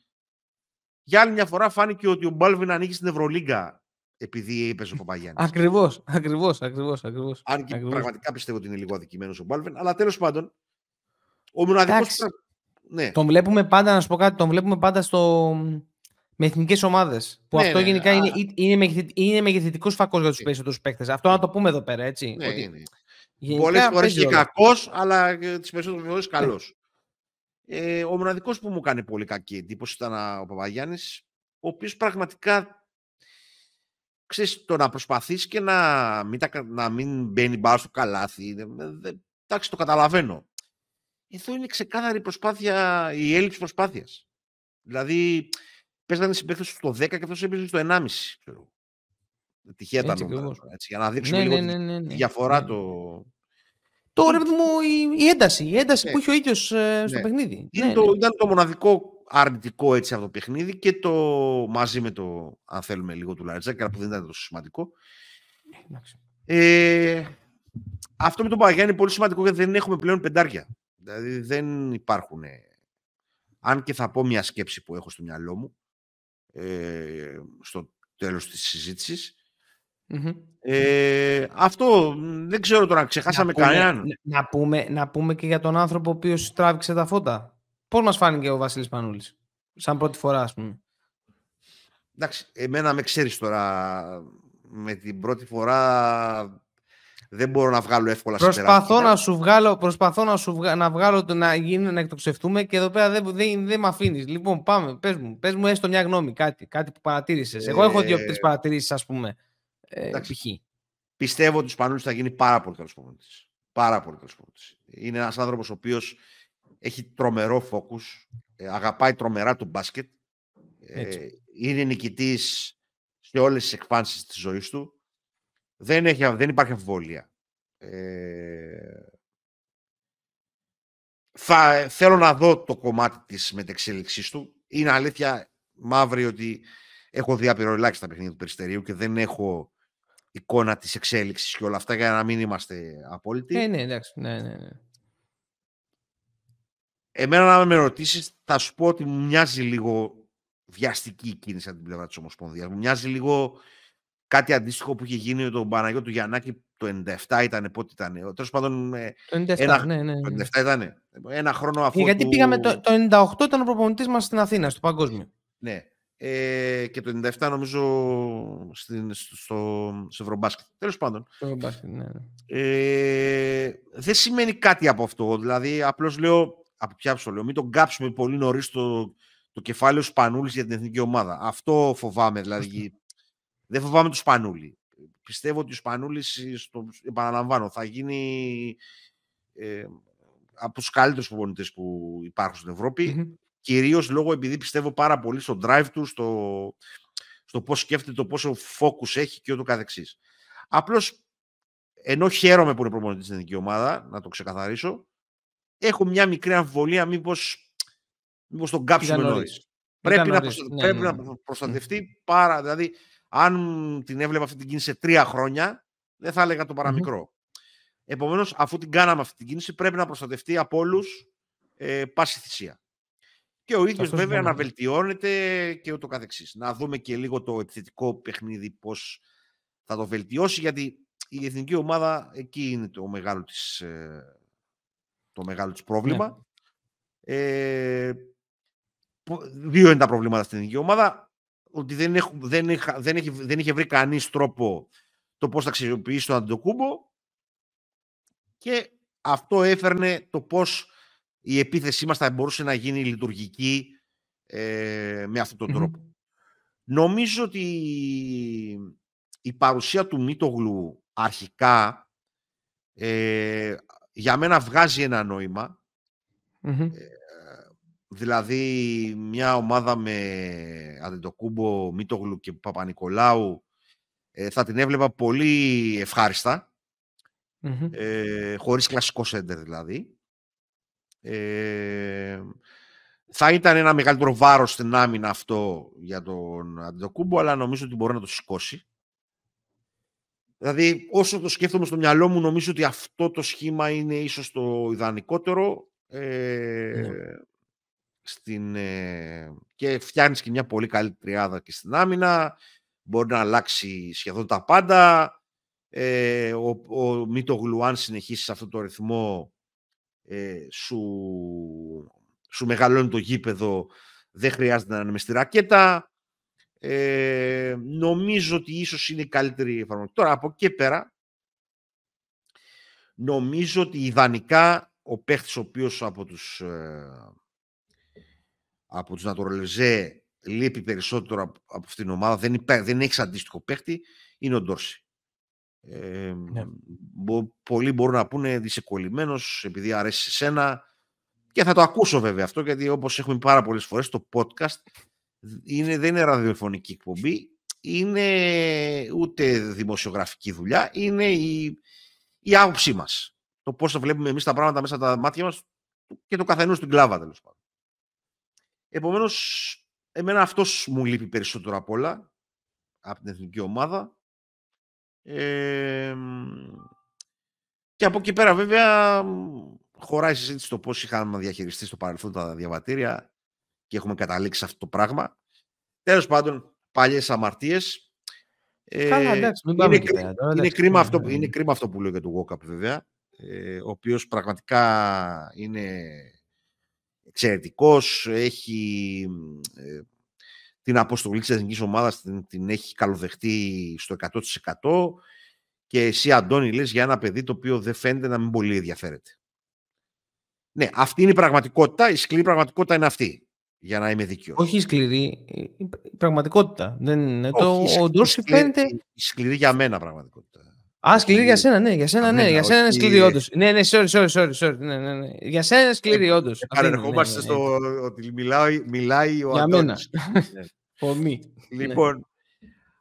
Για άλλη μια φορά φάνηκε ότι ο Μπάλβιν ανοίγει στην Ευρωλίγκα. επειδή έπαιζε ο Παπαγιάννης. Ακριβώς, ακριβώς, ακριβώς. Ακριβώς, Αν και ακριβώς. πραγματικά πιστεύω ότι είναι λίγο αδικημένος ο Μπάλβεν, αλλά τέλος πάντων. Ο μοναδικός. Εντάξει. Ναι, Τον βλέπουμε πάντα, να σου πω κάτι, τον βλέπουμε πάντα στο... με εθνικές ομάδες. Που Ναι, αυτό ναι, γενικά α- είναι, είναι, μεγεθυ- είναι μεγεθυντικός φακός για τους Ναι. περισσότερους παίκτες. Αυτό να το πούμε εδώ πέρα, έτσι. ναι, ότι ναι. γενικά Πολλές φορές παίζει και ρόλο. κακός, αλλά τις περισσότερες φορές καλός. Ε, ο μοναδικός που μου κάνει πολύ κακή εντύπωση ήταν α, ο Παπαγιάννης, ο οποίος πραγματικά ξέρεις, το να προσπαθείς και να μην, τα κα- να μην μπαίνει μπάρα στο καλάθι. δε- δε- Εντάξει, το καταλαβαίνω. Εδώ είναι ξεκάθαρη προσπάθεια, η έλλειψη προσπάθειας. Δηλαδή, παίζανε συμπαίκτες στο 10 και αυτός έπαιζε στο 1,5. Ξέρω. Τυχαία τα Έτσι νούμερα, ακριβώς. τώρα, έτσι, για να δείξουμε Ναι, λίγο ναι, τη ναι, ναι, ναι. διαφορά Ναι. το... Το ρε παιδί μου, η, η ένταση, η ένταση Ναι. που είχε ο ίδιος στο Ναι. παιχνίδι. Είναι Ναι, το, ναι. Ήταν το μοναδικό αρνητικό έτσι από το παιχνίδι και το μαζί με το, αν θέλουμε λίγο του Λαριτζάκη, που δεν ήταν τόσο σημαντικό. Εντάξει. Ε, αυτό με τον Παγιάννη είναι πολύ σημαντικό γιατί δεν έχουμε πλέον πεντάρια. Δηλαδή δεν υπάρχουν. ε, Αν και θα πω μια σκέψη που έχω στο μυαλό μου ε, στο τέλος της συζήτησης. Μμμ. Ε, αυτό μ, δεν ξέρω τώρα, ξεχάσαμε να πούμε, κανέναν. να, να πούμε, να πούμε και για τον άνθρωπο ο οποίος τράβηξε τα φώτα. Πώς μας φάνηκε ο Βασίλης Πανούλης, σαν πρώτη φορά, ας πούμε; Εντάξει, εμένα με ξέρεις τώρα, με την πρώτη φορά δεν μπορώ να βγάλω εύκολα Προσπαθώ συμπεράσματα. να σου βγάλω, προσπαθώ να, σου βγα... να βγάλω το να, γίνει, να εκτοξευτούμε και εδώ πέρα δεν, δεν, δεν με αφήνεις. Λοιπόν, πάμε, πες μου, πες μου έστω μια γνώμη, κάτι, κάτι που παρατήρησες. Εγώ έχω Ε, δύο-τρει παρατηρήσεις, ας πούμε. Ε, εντάξει. π.χ. Πιστεύω ότι ο Σπανούλης θα γίνει πάρα πολύ καλός προπονητής. Πάρα πολύ καλός προπονητής. Είναι ένας άνθρωπος ο οποίος έχει τρομερό φόκους, ε, αγαπάει τρομερά το μπάσκετ, ε, Έτσι. είναι νικητής σε όλες τις εκφάνσεις της ζωής του. Δεν, έχει, δεν υπάρχει αμφιβολία. Ε, θα, θέλω να δω το κομμάτι της μετεξέλιξής του. Είναι αλήθεια μαύρη ότι έχω δει απειροελάχιστα παιχνίδια του Περιστερίου και δεν έχω εικόνα της εξέλιξης και όλα αυτά για να μην είμαστε απόλυτοι. Ε, ναι, εντάξει. Ναι, ναι, ναι. Εμένα να με ρωτήσεις, θα σου πω ότι μου μοιάζει λίγο βιαστική η κίνηση από την πλευρά της Ομοσπονδίας. Μου μοιάζει λίγο κάτι αντίστοιχο που είχε γίνει με τον Παναγιώτο του Γιαννάκη το 97 ήταν, πότε ήταν. Τέλος πάντων, ε, Το 97, Ένα- ναι, ναι. το ναι. 97 ήταν. Ένα χρόνο αφού. Ε, γιατί του- πήγαμε το, το 98 ήταν ο προπονητής μας στην Αθήνα, στο παγκόσμιο. Ναι. Ε, και το 97 νομίζω στην, στο, στο, στο Ευρωμπάσκετ. Τέλος πάντων. Το μπάσκετ, ναι, ναι. Ε, δεν σημαίνει κάτι από αυτό. Δηλαδή, απλώς λέω. Από ποια άποψη το λέω. Μην τον κάψουμε πολύ νωρίς το, το κεφάλαιο Σπανούλης για την εθνική ομάδα. Αυτό φοβάμαι. Δηλαδή, δεν φοβάμαι τους Σπανούλη. Πιστεύω ότι ο Σπανούλης, επαναλαμβάνω, θα γίνει ε, από τους καλύτερους προπονητές που υπάρχουν στην Ευρώπη. Μμμ. Κυρίως λόγω επειδή πιστεύω πάρα πολύ στο drive του, στο, στο πώς σκέφτεται, το πόσο focus έχει και ούτω καθεξής. Απλώς, ενώ χαίρομαι που είναι προπονητής στην εθνική ομάδα, να το ξεκαθαρίσω, έχω μια μικρή αμφιβολία μήπως, μήπως τον κάψουμε Ήταν νωρίς. νωρίς. Πρέπει, Ήταν να, νωρίς. προστα- Ναι, πρέπει ναι, να ναι. προστατευτεί πάρα, δηλαδή αν την έβλεπα αυτή την κίνηση σε τρία χρόνια, δεν θα έλεγα το παραμικρό. Επομένως, αφού την κάναμε αυτή την κίνηση, πρέπει να προστατευτεί από όλους ε, πάση θυσία. Και ο ίδιος Αυτό βέβαια συμφωνώ. να βελτιώνεται και ούτω καθεξής. Να δούμε και λίγο το επιθετικό παιχνίδι πώς θα το βελτιώσει, γιατί η εθνική ομάδα εκεί είναι το μεγάλο της, ε, το μεγάλο της πρόβλημα. Ε, που- δύο είναι τα προβλήματα στην εθνική ομάδα. Ότι δεν, έχουν, δεν, είχα- δεν, έχει, δεν είχε βρει κανείς τρόπο το πώς θα αξιοποιήσει τον Αντιτοκούμπο και αυτό έφερνε το πώς η επίθεσή μας θα μπορούσε να γίνει λειτουργική ε, με αυτόν τον Μμμ. τρόπο. Νομίζω ότι η παρουσία του Μίτογλου αρχικά ε, για μένα βγάζει ένα νόημα. Μμμ. Δηλαδή μια ομάδα με Αντετοκούμπο, Μίτογλου και Παπα-Νικολάου ε, θα την έβλεπα πολύ ευχάριστα, Μμμ. ε, χωρίς κλασικό σέντερ δηλαδή. Ε, θα ήταν ένα μεγαλύτερο βάρος στην άμυνα αυτό για τον Αντετοκούμπο, αλλά νομίζω ότι μπορεί να το σηκώσει. Δηλαδή, όσο το σκέφτομαι στο μυαλό μου, νομίζω ότι αυτό το σχήμα είναι ίσως το ιδανικότερο. Ε, Ναι. Στην, ε, και φτιάχνεις και μια πολύ καλή τριάδα και στην άμυνα. μπορεί να αλλάξει σχεδόν τα πάντα. Ε, ο, ο Μίτο Γλουάν συνεχίσεις σε αυτό το ρυθμό ε, σου, σου μεγαλώνει το γήπεδο, δεν χρειάζεται να είναι μες στη ρακέτα. Ε, νομίζω ότι ίσως είναι η καλύτερη εφαρμογή. Τώρα, από εκεί πέρα, νομίζω ότι ιδανικά ο παίχτης ο οποίος από τους, ε, από τους Νατορολεζέ λείπει περισσότερο από, από αυτήν την ομάδα, δεν, υπέ, δεν έχεις αντίστοιχο παίχτη, είναι ο Ντόρση. Ε, ναι. μπο, πολλοί μπορούν να πούνε είσαι κολλημένος επειδή αρέσει σε σένα και θα το ακούσω βέβαια αυτό γιατί όπως έχουμε πάρα πολλές φορές το podcast είναι, δεν είναι ραδιοφωνική εκπομπή είναι ούτε δημοσιογραφική δουλειά είναι η, η άποψή μας το πώς θα βλέπουμε εμείς τα πράγματα μέσα τα μάτια μας και το καθενός στην κλάβα τέλος πάντων επομένως εμένα αυτός μου λείπει περισσότερο απ' όλα από την εθνική ομάδα και από εκεί πέρα βέβαια χωράει συζήτηση το πώς είχαμε διαχειριστεί στο παρελθόν τα διαβατήρια και έχουμε καταλήξει αυτό το πράγμα. Τέλος πάντων, παλιές αμαρτίες. Καλά, εντάξει, μην είναι, πέρα, είναι, κρίμα αυτό, είναι κρίμα αυτό που λέω για τον Γόκαπ βέβαια, ε, ο οποίος πραγματικά είναι εξαιρετικός, έχει ε, την αποστολή της εθνικής ομάδας την, την έχει καλοδεχτεί στο 100% και εσύ Αντώνη λες για ένα παιδί το οποίο δεν φαίνεται να μην πολύ ενδιαφέρεται. Ναι, αυτή είναι η πραγματικότητα, η σκληρή πραγματικότητα είναι αυτή, για να είμαι δίκαιος. Όχι η σκληρή, η πραγματικότητα. Δεν, Όχι, το, ο Ντόρση φαίνεται... Η σκληρή για μένα πραγματικότητα. Α, σκληρή για σένα, ναι. Για σένα, ναι. Για σένα είναι σκληρή, όντως. Ναι, ναι, sorry, sorry, sorry. sorry. Ναι, ναι, ναι. Για σένα είναι σκληρή, ε, όντως. Ερχόμαστε στο ότι μιλάει, μιλάει ο Για μένα. Πομή. Λοιπόν,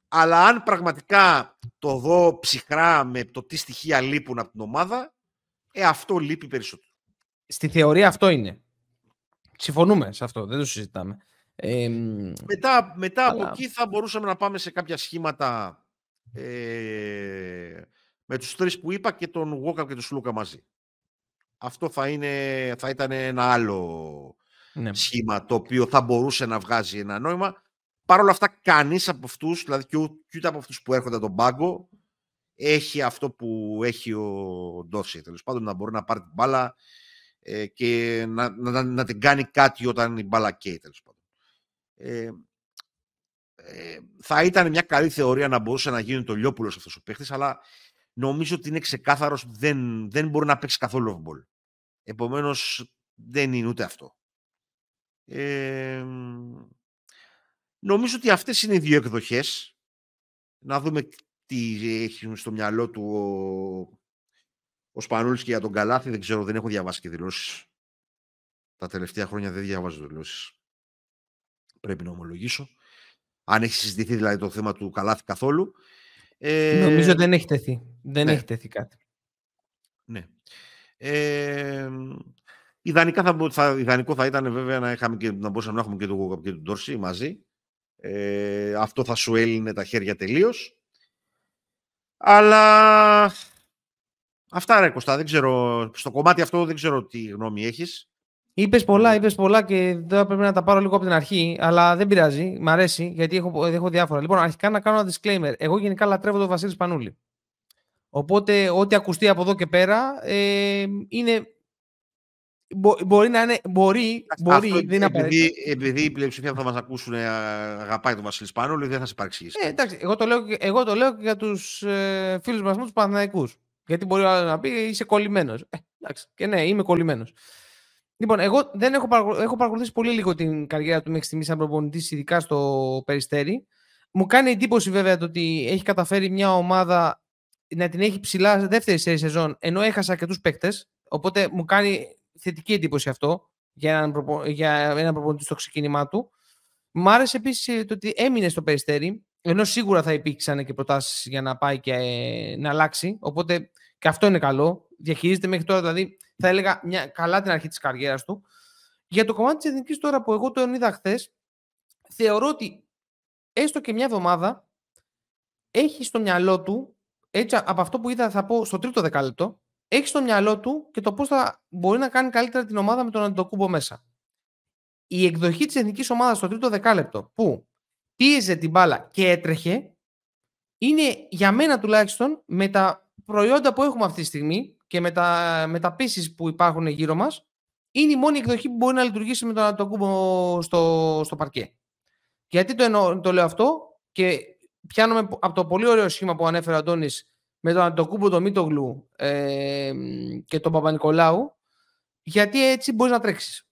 αλλά αν πραγματικά το δω ψυχρά με το τι στοιχεία λείπουν από την ομάδα, ε, αυτό λείπει περισσότερο. Στη θεωρία αυτό είναι. Συμφωνούμε σε αυτό, δεν το συζητάμε. Ε, μετά μετά από εκεί θα μπορούσαμε να πάμε σε κάποια σχήματα ε, με τους τρεις που είπα και τον Γόκα και τον Σλούκα μαζί. Αυτό θα, είναι, θα ήταν ένα άλλο ναι. σχήμα το οποίο θα μπορούσε να βγάζει ένα νόημα. Παρ' όλα αυτά, κανείς από αυτούς, δηλαδή και ούτε από αυτούς που έρχονται από τον πάγκο, έχει αυτό που έχει ο Ντόρση. Τέλος πάντων, να μπορεί να πάρει την μπάλα ε, και να, να, να, την κάνει κάτι όταν η μπάλα καίει, τέλος πάντων. Ε, ε, θα ήταν μια καλή θεωρία να μπορούσε να γίνει το Λιόπουλο αυτός ο παίχτη, αλλά νομίζω ότι είναι ξεκάθαρος ότι δεν, δεν μπορεί να παίξει καθόλου off-ball. Επομένως, δεν είναι ούτε αυτό. Ε, Νομίζω ότι αυτές είναι οι δύο εκδοχές. Να δούμε τι έχει στο μυαλό του ο, ο Σπανούλης και για τον Καλάθι. Δεν ξέρω, δεν έχω διαβάσει και δηλώσεις. Τα τελευταία χρόνια δεν διαβάζω δηλώσεις. Πρέπει να ομολογήσω. Αν έχει συζητηθεί δηλαδή το θέμα του Καλάθι καθόλου. Ε, Νομίζω δεν έχει τεθεί. Δεν ναι. έχει τεθεί κάτι. Ναι. Ε, ιδανικά θα, θα, ιδανικό θα ήταν βέβαια να, είχαμε και, να μπορούσαμε να έχουμε και τον και τον Ντόρση μαζί ε, αυτό θα σου έλυνε τα χέρια τελείως. Αλλά αυτά ρε Κωστά, δεν ξέρω, στο κομμάτι αυτό δεν ξέρω τι γνώμη έχεις. Είπες πολλά, είπες πολλά και δεν πρέπει να τα πάρω λίγο από την αρχή, αλλά δεν πειράζει. Μ' αρέσει γιατί έχω, έχω διάφορα. Λοιπόν, αρχικά να κάνω ένα disclaimer. Εγώ γενικά λατρεύω τον Βασίλη Πανούλη. Οπότε, ό,τι ακουστεί από εδώ και πέρα ε, είναι μπορεί να είναι. Μπορεί, μπορεί Αυτό, δεν είναι επειδή, επειδή η πλειοψηφία θα μας ακούσουν ε, αγαπάει τον Βασίλη Σπανούλη, δεν θα σε παρεξηγήσει. Ε, εντάξει, εγώ το λέω, εγώ το λέω και για τους ε, φίλους μας τους Παναθηναϊκούς. Γιατί μπορεί να πει είσαι κολλημένος. Ε, εντάξει, και ναι, είμαι κολλημένος. Λοιπόν, εγώ δεν έχω, έχω παρακολουθήσει πολύ λίγο την καριέρα του μέχρι στιγμής σαν προπονητή, ειδικά στο Περιστέρι. Μου κάνει εντύπωση βέβαια το ότι έχει καταφέρει μια ομάδα να την έχει ψηλά σε δεύτερη σεζόν, ενώ έχασα και του παίκτες. Οπότε μου κάνει θετική εντύπωση αυτό για έναν, προπο... για έναν προπονητή στο ξεκίνημά του. Μ' άρεσε επίσης το ότι έμεινε στο περιστέρι, ενώ σίγουρα θα υπήρξαν και προτάσεις για να πάει και ε, να αλλάξει. Οπότε και αυτό είναι καλό. Διαχειρίζεται μέχρι τώρα, δηλαδή θα έλεγα μια, καλά την αρχή της καριέρας του. Για το κομμάτι της εθνικής τώρα που εγώ τον είδα χθες, θεωρώ ότι έστω και μια εβδομάδα έχει στο μυαλό του, έτσι από αυτό που είδα θα πω στο τρίτο δεκάλεπτο, έχει στο μυαλό του και το πώς θα μπορεί να κάνει καλύτερα την ομάδα με τον Αντοκούμπο μέσα. Η εκδοχή της εθνικής ομάδας στο τρίτο δεκάλεπτο που πίεζε την μπάλα και έτρεχε, είναι για μένα τουλάχιστον με τα προϊόντα που έχουμε αυτή τη στιγμή και με τα, με τα που υπάρχουν γύρω μας είναι η μόνη εκδοχή που μπορεί να λειτουργήσει με τον Αντοκούμπο στο, στο παρκέ. Γιατί το, εννοώ, το λέω αυτό και πιάνομαι από το πολύ ωραίο σχήμα που ανέφερε ο Αντώνης με τον Αντοκούμπο, τον Μίτογλου ε, και τον Παπα-Νικολάου γιατί έτσι μπορείς να τρέξεις.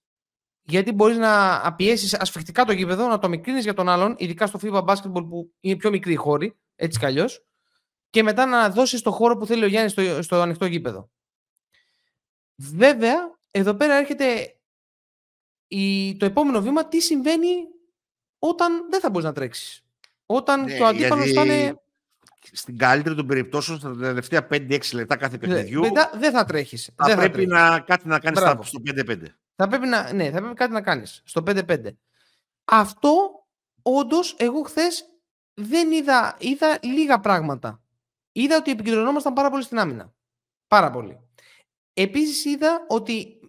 Γιατί μπορείς να πιέσει ασφιχτικά το γήπεδο, να το μικρύνεις για τον άλλον, ειδικά στο FIBA Basketball που είναι πιο μικρή η χώρη, έτσι κι αλλιώς, και μετά να δώσεις το χώρο που θέλει ο Γιάννης στο, στο ανοιχτό γήπεδο. Βέβαια, εδώ πέρα έρχεται η, το επόμενο βήμα, τι συμβαίνει όταν δεν θα μπορείς να τρέξεις. Όταν ναι, το αντίπαλο θα είναι... Στην καλύτερη των περιπτώσεων, στα τελευταία 5-6 λεπτά κάθε ναι, παιχνιδιού, μετά δεν θα τρέχεις. Θα δεν πρέπει θα να, κάτι να κάνεις Μπράβο. στο 5-5. Θα πρέπει να, ναι, θα πρέπει κάτι να κάνεις στο 5-5. Αυτό, όντως, εγώ χθες δεν είδα, είδα λίγα πράγματα. Είδα ότι επικεντρωνόμασταν πάρα πολύ στην άμυνα. Πάρα πολύ. Επίσης είδα ότι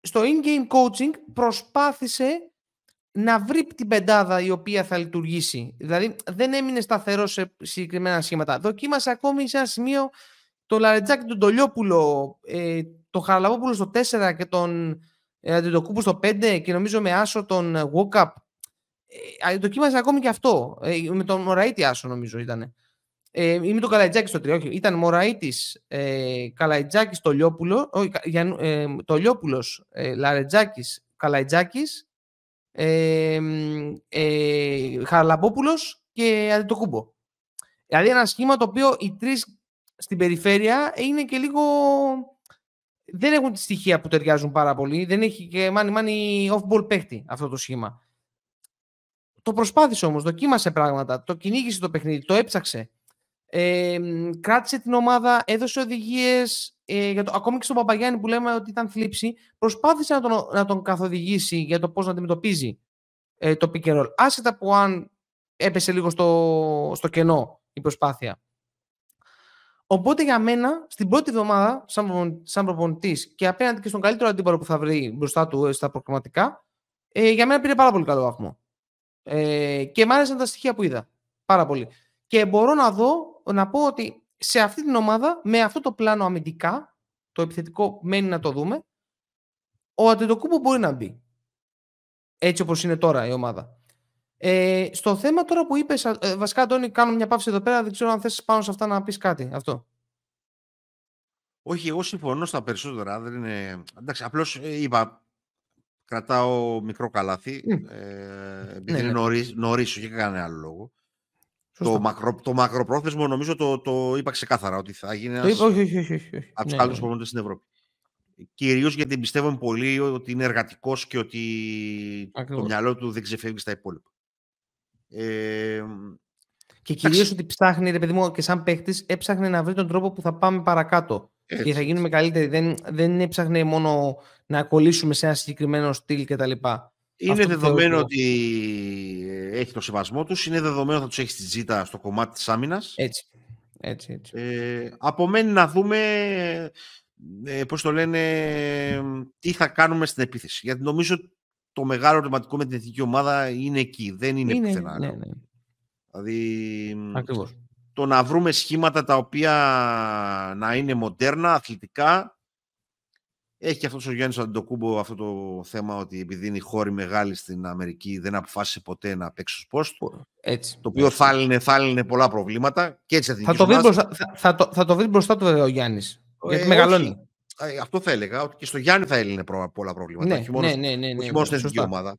στο in-game coaching προσπάθησε να βρει την πεντάδα η οποία θα λειτουργήσει. Δηλαδή δεν έμεινε σταθερός σε συγκεκριμένα σχήματα. Δοκίμασε ακόμη σε ένα σημείο το Λαρετζάκη τον Τολιόπουλο, ε, το Χαραλαβόπουλο στο 4 και τον ε, Αντιτοκούπου στο 5 και νομίζω με Άσο τον Walkup. Ε, δοκίμασε ακόμη και αυτό. Ε, με τον Μωραήτη Άσο νομίζω ήταν. Ε, ή με τον Καλαϊτζάκη στο 3. Όχι, ήταν Μωραήτης, ε, Καλαϊτζάκης, Τολιόπουλο, όχι, ε, Τολιόπουλος, ε, Λαρετζάκης, Καλαϊτζάκης, ε, ε, Χαραλαμπόπουλος και Αντιτοκούμπο. Δηλαδή ένα σχήμα το οποίο οι τρεις στην περιφέρεια είναι και λίγο... Δεν έχουν τη στοιχεία που ταιριάζουν πάρα πολύ. Δεν έχει και μάνι μάνι off-ball παίχτη αυτό το σχήμα. Το προσπάθησε όμως, δοκίμασε πράγματα, το κυνήγησε το παιχνίδι, το έψαξε. Ε, κράτησε την ομάδα, έδωσε οδηγίες. Ε, για το, ακόμη και στον Παπαγιάννη που λέμε ότι ήταν θλίψη, προσπάθησε να τον, να τον καθοδηγήσει για το πώς να αντιμετωπίζει ε, το pick and roll. Άσχετα που αν έπεσε λίγο στο, στο κενό η προσπάθεια. Οπότε για μένα, στην πρώτη εβδομάδα, σαν, σαν προπονητής και απέναντι και στον καλύτερο αντίπαλο που θα βρει μπροστά του ε, στα προκριματικά, ε, για μένα πήρε πάρα πολύ καλό βαθμό. Ε, και μ' άρεσαν τα στοιχεία που είδα. Πάρα πολύ. Και μπορώ να δω, να πω ότι σε αυτή την ομάδα, με αυτό το πλάνο αμυντικά, το επιθετικό μένει να το δούμε, ο Αντετοκούπο μπορεί να μπει. Έτσι όπως είναι τώρα η ομάδα. Ε, στο θέμα τώρα που είπες, ε, βασικά Αντώνη, κάνω μια παύση εδώ πέρα, δεν ξέρω αν θες πάνω σε αυτά να πεις κάτι. Αυτό. Όχι, εγώ συμφωνώ στα περισσότερα. Δεν είναι... Εντάξει, απλώς ε, είπα, κρατάω μικρό καλάθι, mm. ε, επειδή ναι, είναι ναι. νωρίς, νωρίς, όχι κανένα άλλο λόγο. Το, μακρο, το μακροπρόθεσμο νομίζω το, το είπα ξεκάθαρα ότι θα γίνει ένας από τους ναι, καλύτερους ναι. στην Ευρώπη. Κυρίως γιατί πιστεύω πολύ ότι είναι εργατικός και ότι Ακριβώς. το μυαλό του δεν ξεφεύγει στα υπόλοιπα. Ε, και κυρίως ότι ψάχνει, ρε παιδί μου, και σαν παίχτης, έψαχνε να βρει τον τρόπο που θα πάμε παρακάτω. Έτσι. Και θα γίνουμε καλύτεροι. Δεν, δεν έψαχνε μόνο να κολλήσουμε σε ένα συγκεκριμένο στυλ κτλ. Είναι δεδομένο ότι έχει το σεβασμό τους, είναι δεδομένο ότι θα τους έχει στη ζήτα στο κομμάτι της άμυνας. Έτσι, έτσι, έτσι. Ε, απομένει να δούμε, ε, πώς το λένε, τι θα κάνουμε στην επίθεση. Γιατί νομίζω το μεγάλο ερωτηματικό με την εθνική ομάδα είναι εκεί, δεν είναι, είναι πουθενά. Ναι, ναι. Δηλαδή, Ακριβώς. το να βρούμε σχήματα τα οποία να είναι μοντέρνα, αθλητικά, έχει και αυτός ο Γιάννης Αντοκούμπο αυτό το θέμα ότι επειδή είναι η χώρη μεγάλη στην Αμερική δεν αποφάσισε ποτέ να παίξει ω post. Έτσι. Το οποίο θα έλυνε, θα πολλά προβλήματα και έτσι θα το, βρει μπροστά, θα, θα, το, θα το βρει μπροστά του ο Γιάννης. Ε, γιατί μεγαλώνει. Ε, αυτό θα έλεγα, ότι και στο Γιάννη θα έλυνε πολλά προβλήματα. Ναι, όχι μόνο, ναι, ναι, ναι, ναι, μόνο στην εθνική ομάδα.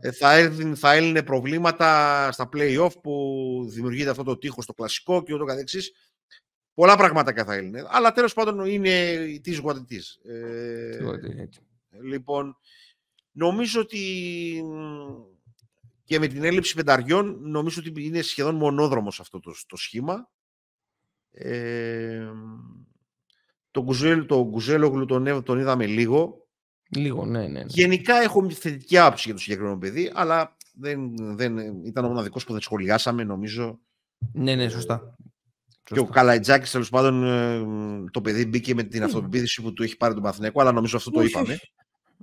Ε, θα, έλυνε, θα έλυνε προβλήματα στα play-off που δημιουργείται αυτό το τείχος στο κλασικό και ούτω καθεξής Πολλά πράγματα θα Έλληνε. Αλλά τέλος πάντων είναι τη γουατητή. Ε, λοιπόν, νομίζω ότι και με την έλλειψη πενταριών νομίζω ότι είναι σχεδόν μονόδρομος αυτό το, το σχήμα. Ε, τον, Κουζέλ, τον Κουζέλογλου τον, τον είδαμε λίγο. Λίγο, ναι, ναι. ναι. Γενικά έχω μια θετική άποψη για το συγκεκριμένο παιδί, αλλά δεν, δεν, ήταν ο μοναδικός που δεν σχολιάσαμε, νομίζω. Ναι, ναι, σωστά. Και ο Καλαϊτζάκης τέλος πάντων ε, το παιδί μπήκε με την αυτοπεποίθηση που του έχει πάρει τον Παθηναϊκό, αλλά νομίζω αυτό το είπαμε.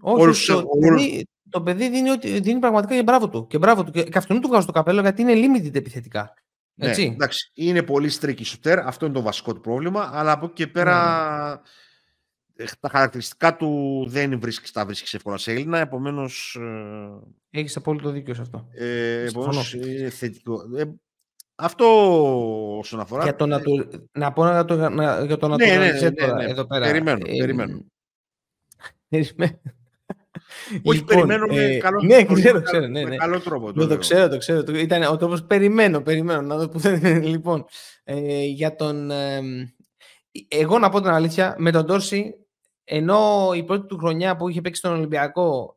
Όχι, Όλους, το, παιδί, το παιδί δίνει, ότι, δίνει πραγματικά και μπράβο του. Και μπράβο του. Και, και αυτόν του βγάζω το καπέλο γιατί είναι limited επιθετικά. Ναι, εντάξει, είναι πολύ στρίκι σουτέρ, αυτό είναι το βασικό του πρόβλημα, αλλά από εκεί και πέρα ναι. Ε, τα χαρακτηριστικά του δεν βρίσκεις, τα βρίσκεις εύκολα σε Έλληνα, επομένως... Ε, Έχεις απόλυτο δίκιο σε αυτό. Ε, επομένως, είναι θετικό. Ε, αυτό όσον αφορά... Για το να, του, να πω για το, να, για το ναι, ναι, ναι, ναι, ναι, εδώ πέρα. Περιμένω, ε, περιμένω. Περιμένω. Όχι, λοιπόν, περιμένω με ε, καλό ναι, τρόπο. Ξέρω, ξέρω, ναι, ναι. καλό τρόπο. Το, το ξέρω, το ξέρω. Ήταν ο τρόπος περιμένω, περιμένω να δω που θα Λοιπόν, ε, για τον... Ε, εγώ να πω την αλήθεια, με τον Τόρση, ενώ η πρώτη του χρονιά που είχε παίξει στον Ολυμπιακό ε,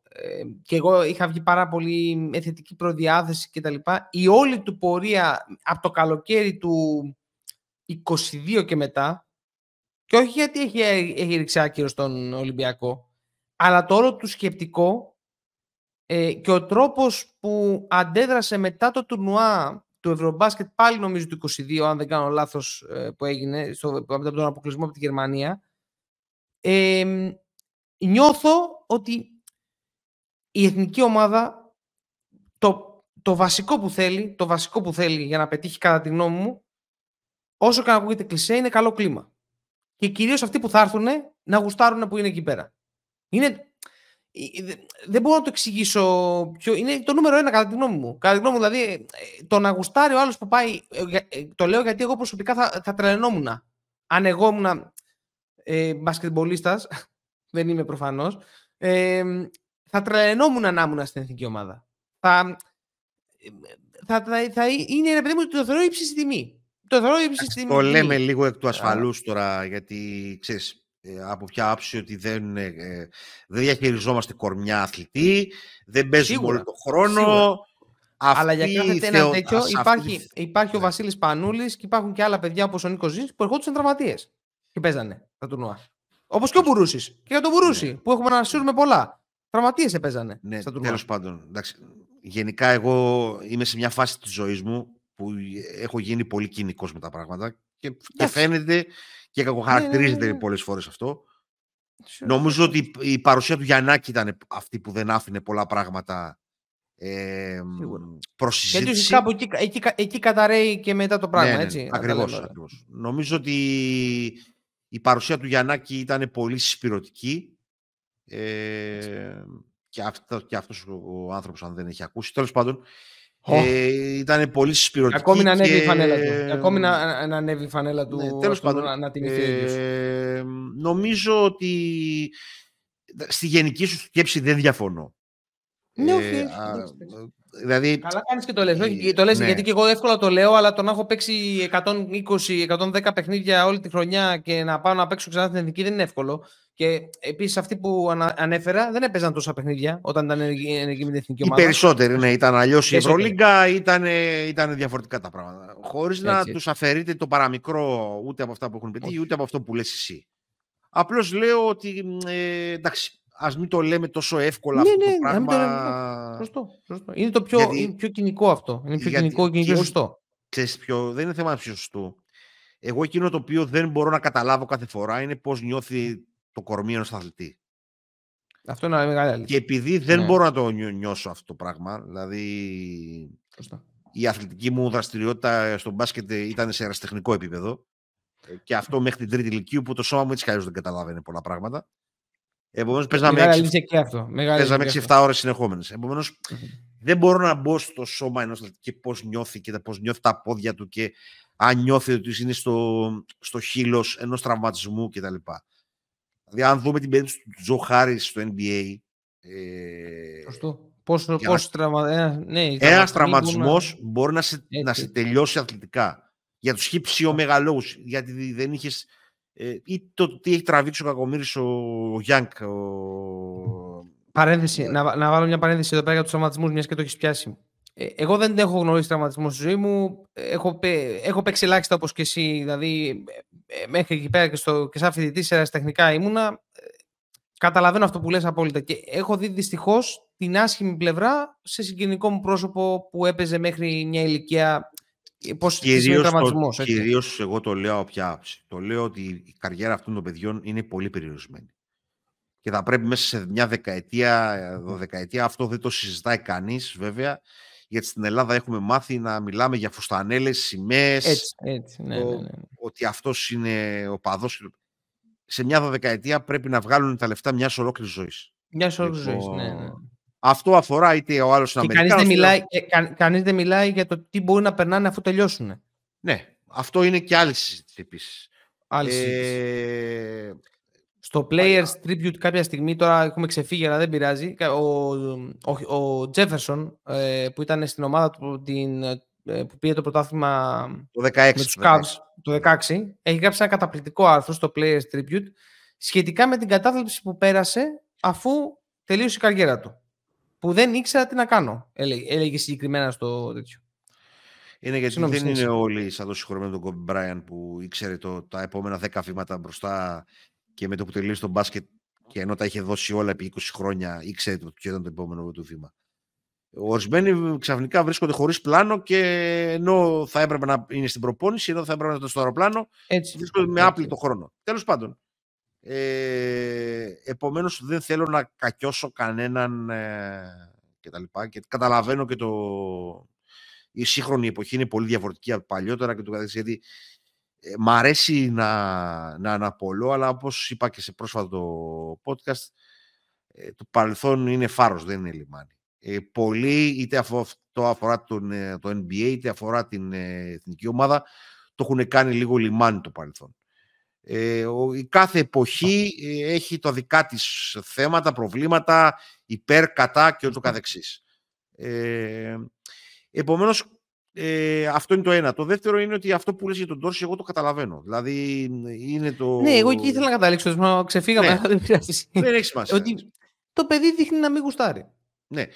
και εγώ είχα βγει πάρα πολύ θετική προδιάθεση κτλ. Η όλη του πορεία από το καλοκαίρι του 22 και μετά, και όχι γιατί έχει, έχει ρίξει άκυρο στον Ολυμπιακό, αλλά το όλο του σκεπτικό ε, και ο τρόπος που αντέδρασε μετά το τουρνουά του Ευρωμπάσκετ πάλι νομίζω του 22, αν δεν κάνω λάθος ε, που έγινε, στο, από τον αποκλεισμό από τη Γερμανία, ε, νιώθω ότι η εθνική ομάδα το, το βασικό που θέλει, το βασικό που θέλει για να πετύχει κατά τη γνώμη μου, όσο και να ακούγεται κλεισέ, είναι καλό κλίμα. Και κυρίως αυτοί που θα έρθουν να γουστάρουν που είναι εκεί πέρα. Είναι, δεν μπορώ να το εξηγήσω πιο. Είναι το νούμερο ένα κατά τη γνώμη μου. Κατά τη γνώμη μου, δηλαδή, ε, το να γουστάρει ο άλλος που πάει. Ε, ε, το λέω γιατί εγώ προσωπικά θα, θα τρελαινόμουν. Αν εγώ ήμουν ε, μπασκετμπολίστας, δεν είμαι προφανώς, ε, θα τρελαινόμουν να ήμουν στην εθνική ομάδα. Θα, θα, θα, θα είναι, ρε παιδί μου, το θεωρώ ύψη τιμή. Το θεωρώ ύψη τιμή. Το λέμε λίγο εκ του ασφαλούς τώρα, γιατί ξέρεις, ε, από ποια άψη ότι δεν, ε, δεν διαχειριζόμαστε κορμιά αθλητή, δεν παίζουμε όλο τον χρόνο. Αλλά για κάθε ένα τέτοιο υπάρχει, υπάρχει ο ναι. Βασίλης Πανούλης και υπάρχουν και άλλα παιδιά όπως ο Νίκος Ζής που ερχόντουσαν τραυματίες και παίζανε τα τουρνουά. Όπως και ο Μπουρούσης. Και για τον Μπουρούση ναι. που έχουμε να σύρουμε πολλά. Τραυματίες έπαιζανε ναι, στα τουρνουά. Τέλος πάντων. Εντάξει, γενικά, εγώ είμαι σε μια φάση της ζωής μου που έχω γίνει πολύ κοινικός με τα πράγματα και, και φαίνεται και κακοχαρακτηρίζεται ναι, ναι, ναι. πολλές φορές αυτό. Νομίζω ότι η παρουσία του Γιαννάκη ήταν αυτή που δεν άφηνε πολλά πράγματα ε, προς συζήτηση. Γιατί κάπου εκεί, εκεί, εκεί καταραίει και μετά το πράγμα, ναι, έτσι. Ακριβώς, ακριβώς. Νομίζω ότι η παρουσία του Γιαννάκη ήταν πολύ συσπηρωτική ε, και, αυτό, και αυτός ο άνθρωπος αν δεν έχει ακούσει. Τέλος πάντων, oh. ε, ήταν πολύ συσπηρωτική. Ακόμη να ανέβει η φανέλα του. Ακόμη να, να ανέβει η φανέλα του. Ναι, τέλος πάντων, να, να τιμηθεί ε, Νομίζω ότι στη γενική σου σκέψη δεν διαφωνώ. Ναι, όχι. Ε, Δηλαδή, Καλά κάνεις και το λες. Ε, το λες ναι. γιατί και εγώ εύκολα το λέω, αλλά το να έχω παίξει 120-110 παιχνίδια όλη τη χρονιά και να πάω να παίξω ξανά στην εθνική δεν είναι εύκολο. Και επίσης αυτοί που ανέφερα δεν έπαιζαν τόσα παιχνίδια όταν ήταν ενεργοί με την εθνική ομάδα. Οι περισσότεροι, ναι, ήταν αλλιώς η Ευρωλίγκα, ήταν, ήταν διαφορετικά τα πράγματα. Χωρίς να τους αφαιρείτε το παραμικρό ούτε από αυτά που έχουν πετύχει, ούτε από αυτό που λες εσύ. Απλώς λέω ότι ε, εντάξει, Α μην το λέμε τόσο εύκολα ναι, αυτό ναι, το πράγμα. Ναι, σωστό, σωστό. Είναι το πιο, γιατί, είναι πιο κοινικό αυτό. Είναι πιο γιατί, κοινικό και είναι πιο σωστό. Ξέρεις ποιο, δεν είναι θέμα πιο σωστό. Εγώ εκείνο το οποίο δεν μπορώ να καταλάβω κάθε φορά είναι πώς νιώθει το κορμί ενός αθλητή. Αυτό είναι μεγάλη αλήθεια. Και επειδή δεν ναι. μπορώ να το νιώσω αυτό το πράγμα, δηλαδή Σωστό. η αθλητική μου δραστηριότητα στο μπάσκετ ήταν σε αεραστεχνικό επίπεδο και αυτό μέχρι την τρίτη ηλικίου που το σώμα μου έτσι κι δεν καταλάβαινε πολλά πράγματα. Επομένως, παίζαμε 6-7 ώρες συνεχόμενες. Επομένως, δεν μπορώ να μπω στο σώμα ενός και πώς νιώθει και πώς νιώθει τα πόδια του και αν νιώθει ότι είναι στο, στο χείλος ενός τραυματισμού κτλ. Δηλαδή, αν δούμε την περίπτωση του Τζο Χάρη στο NBA. Ε, Πώς, πώς τραυμα... ε, ναι, ένας τραυματισμός να... μπορεί να σε, να σε τελειώσει αθλητικά. Για τους χύψιο μεγαλόγους, γιατί δεν είχες ε, ή το τι έχει τραβήξει ο Κακομύρης ο, ο Γιάνκ. Ο... Παρένθεση, να, να βάλω μια παρένθεση εδώ πέρα για τους τραυματισμούς, μιας και το έχεις πιάσει. Ε, εγώ δεν έχω γνωρίσει τραυματισμό στη ζωή μου. Έχω, έχω παίξει ελάχιστα όπως και εσύ. Δηλαδή, ε, μέχρι εκεί πέρα και, στο, και σαν φοιτητής τεχνικά ήμουνα. Καταλαβαίνω αυτό που λες απόλυτα. Και έχω δει δυστυχώς την άσχημη πλευρά σε συγγενικό μου πρόσωπο που έπαιζε μέχρι μια ηλικία Πώς κυρίως, κυρίως εγώ το λέω από ποια άψη. Το λέω ότι η καριέρα αυτών των παιδιών είναι πολύ περιορισμένη. Και θα πρέπει μέσα σε μια δεκαετία, δωδεκαετία, αυτό δεν το συζητάει κανείς βέβαια, γιατί στην Ελλάδα έχουμε μάθει να μιλάμε για φουστανέλες, σημαίες, Έτσι, έτσι. Ναι, ναι, ναι. ότι αυτός είναι ο παδός. Σε μια δεκαετία πρέπει να βγάλουν τα λεφτά μιας ολόκληρης ζωής. Μιας ολόκληρης ζωής. Ναι, ναι. Λοιπόν, αυτό αφορά είτε ο άλλος είναι Κανείς δεν, μιλάει, κα, κανείς δεν μιλάει για το τι μπορεί να περνάνε αφού τελειώσουν. Ναι, αυτό είναι και άλλη συζήτηση επίσης. Άλλη ε... Στο Players Tribute κάποια στιγμή, τώρα έχουμε ξεφύγει, αλλά δεν πειράζει, ο, ο, ο Jefferson ε, που ήταν στην ομάδα του την, ε, που πήγε το πρωτάθλημα το 16, με τους Cavs το 16, έχει γράψει ένα καταπληκτικό άρθρο στο Players Tribute σχετικά με την κατάθλιψη που πέρασε αφού τελείωσε η καριέρα του που δεν ήξερα τι να κάνω, έλεγε, έλεγε συγκεκριμένα στο τέτοιο. Είναι γιατί Συγνώμη, δεν είναι όλοι σαν το συγχωρεμένο τον Κόμπι Μπράιαν που ήξερε το, τα επόμενα 10 βήματα μπροστά και με το που τελείωσε τον μπάσκετ και ενώ τα είχε δώσει όλα επί 20 χρόνια ήξερε το ποιο ήταν το επόμενο του βήμα. Ορισμένοι ξαφνικά βρίσκονται χωρίς πλάνο και ενώ θα έπρεπε να είναι στην προπόνηση, ενώ θα έπρεπε να είναι στο αεροπλάνο, Έτσι. βρίσκονται με άπλητο χρόνο. Τέλος πάντων, ε, επομένως δεν θέλω να κακιώσω κανέναν ε, και τα λοιπά και καταλαβαίνω και το η σύγχρονη εποχή είναι πολύ διαφορετική από παλιότερα και το καθεξής γιατί ε, μ' αρέσει να, να αναπολώ αλλά όπως είπα και σε πρόσφατο podcast ε, το παρελθόν είναι φάρος δεν είναι λιμάνι. Ε, πολλοί είτε αυτό αφορά τον, ε, το NBA είτε αφορά την εθνική ομάδα το έχουν κάνει λίγο λιμάνι το παρελθόν. Ε, η κάθε εποχή ε, έχει το δικά της θέματα, προβλήματα, υπέρ, κατά και ούτω καθεξής. Ε, επομένως, ε, αυτό είναι το ένα. Το δεύτερο είναι ότι αυτό που λες για τον Τόρση, εγώ το καταλαβαίνω. Δηλαδή, είναι το... Ναι, εγώ εκεί ήθελα να καταλήξω, ξεφύγαμε, ναι. δεν πειράζει. Δεν έχει σημασία. Ότι το παιδί δείχνει να μην γουστάρει. Ναι.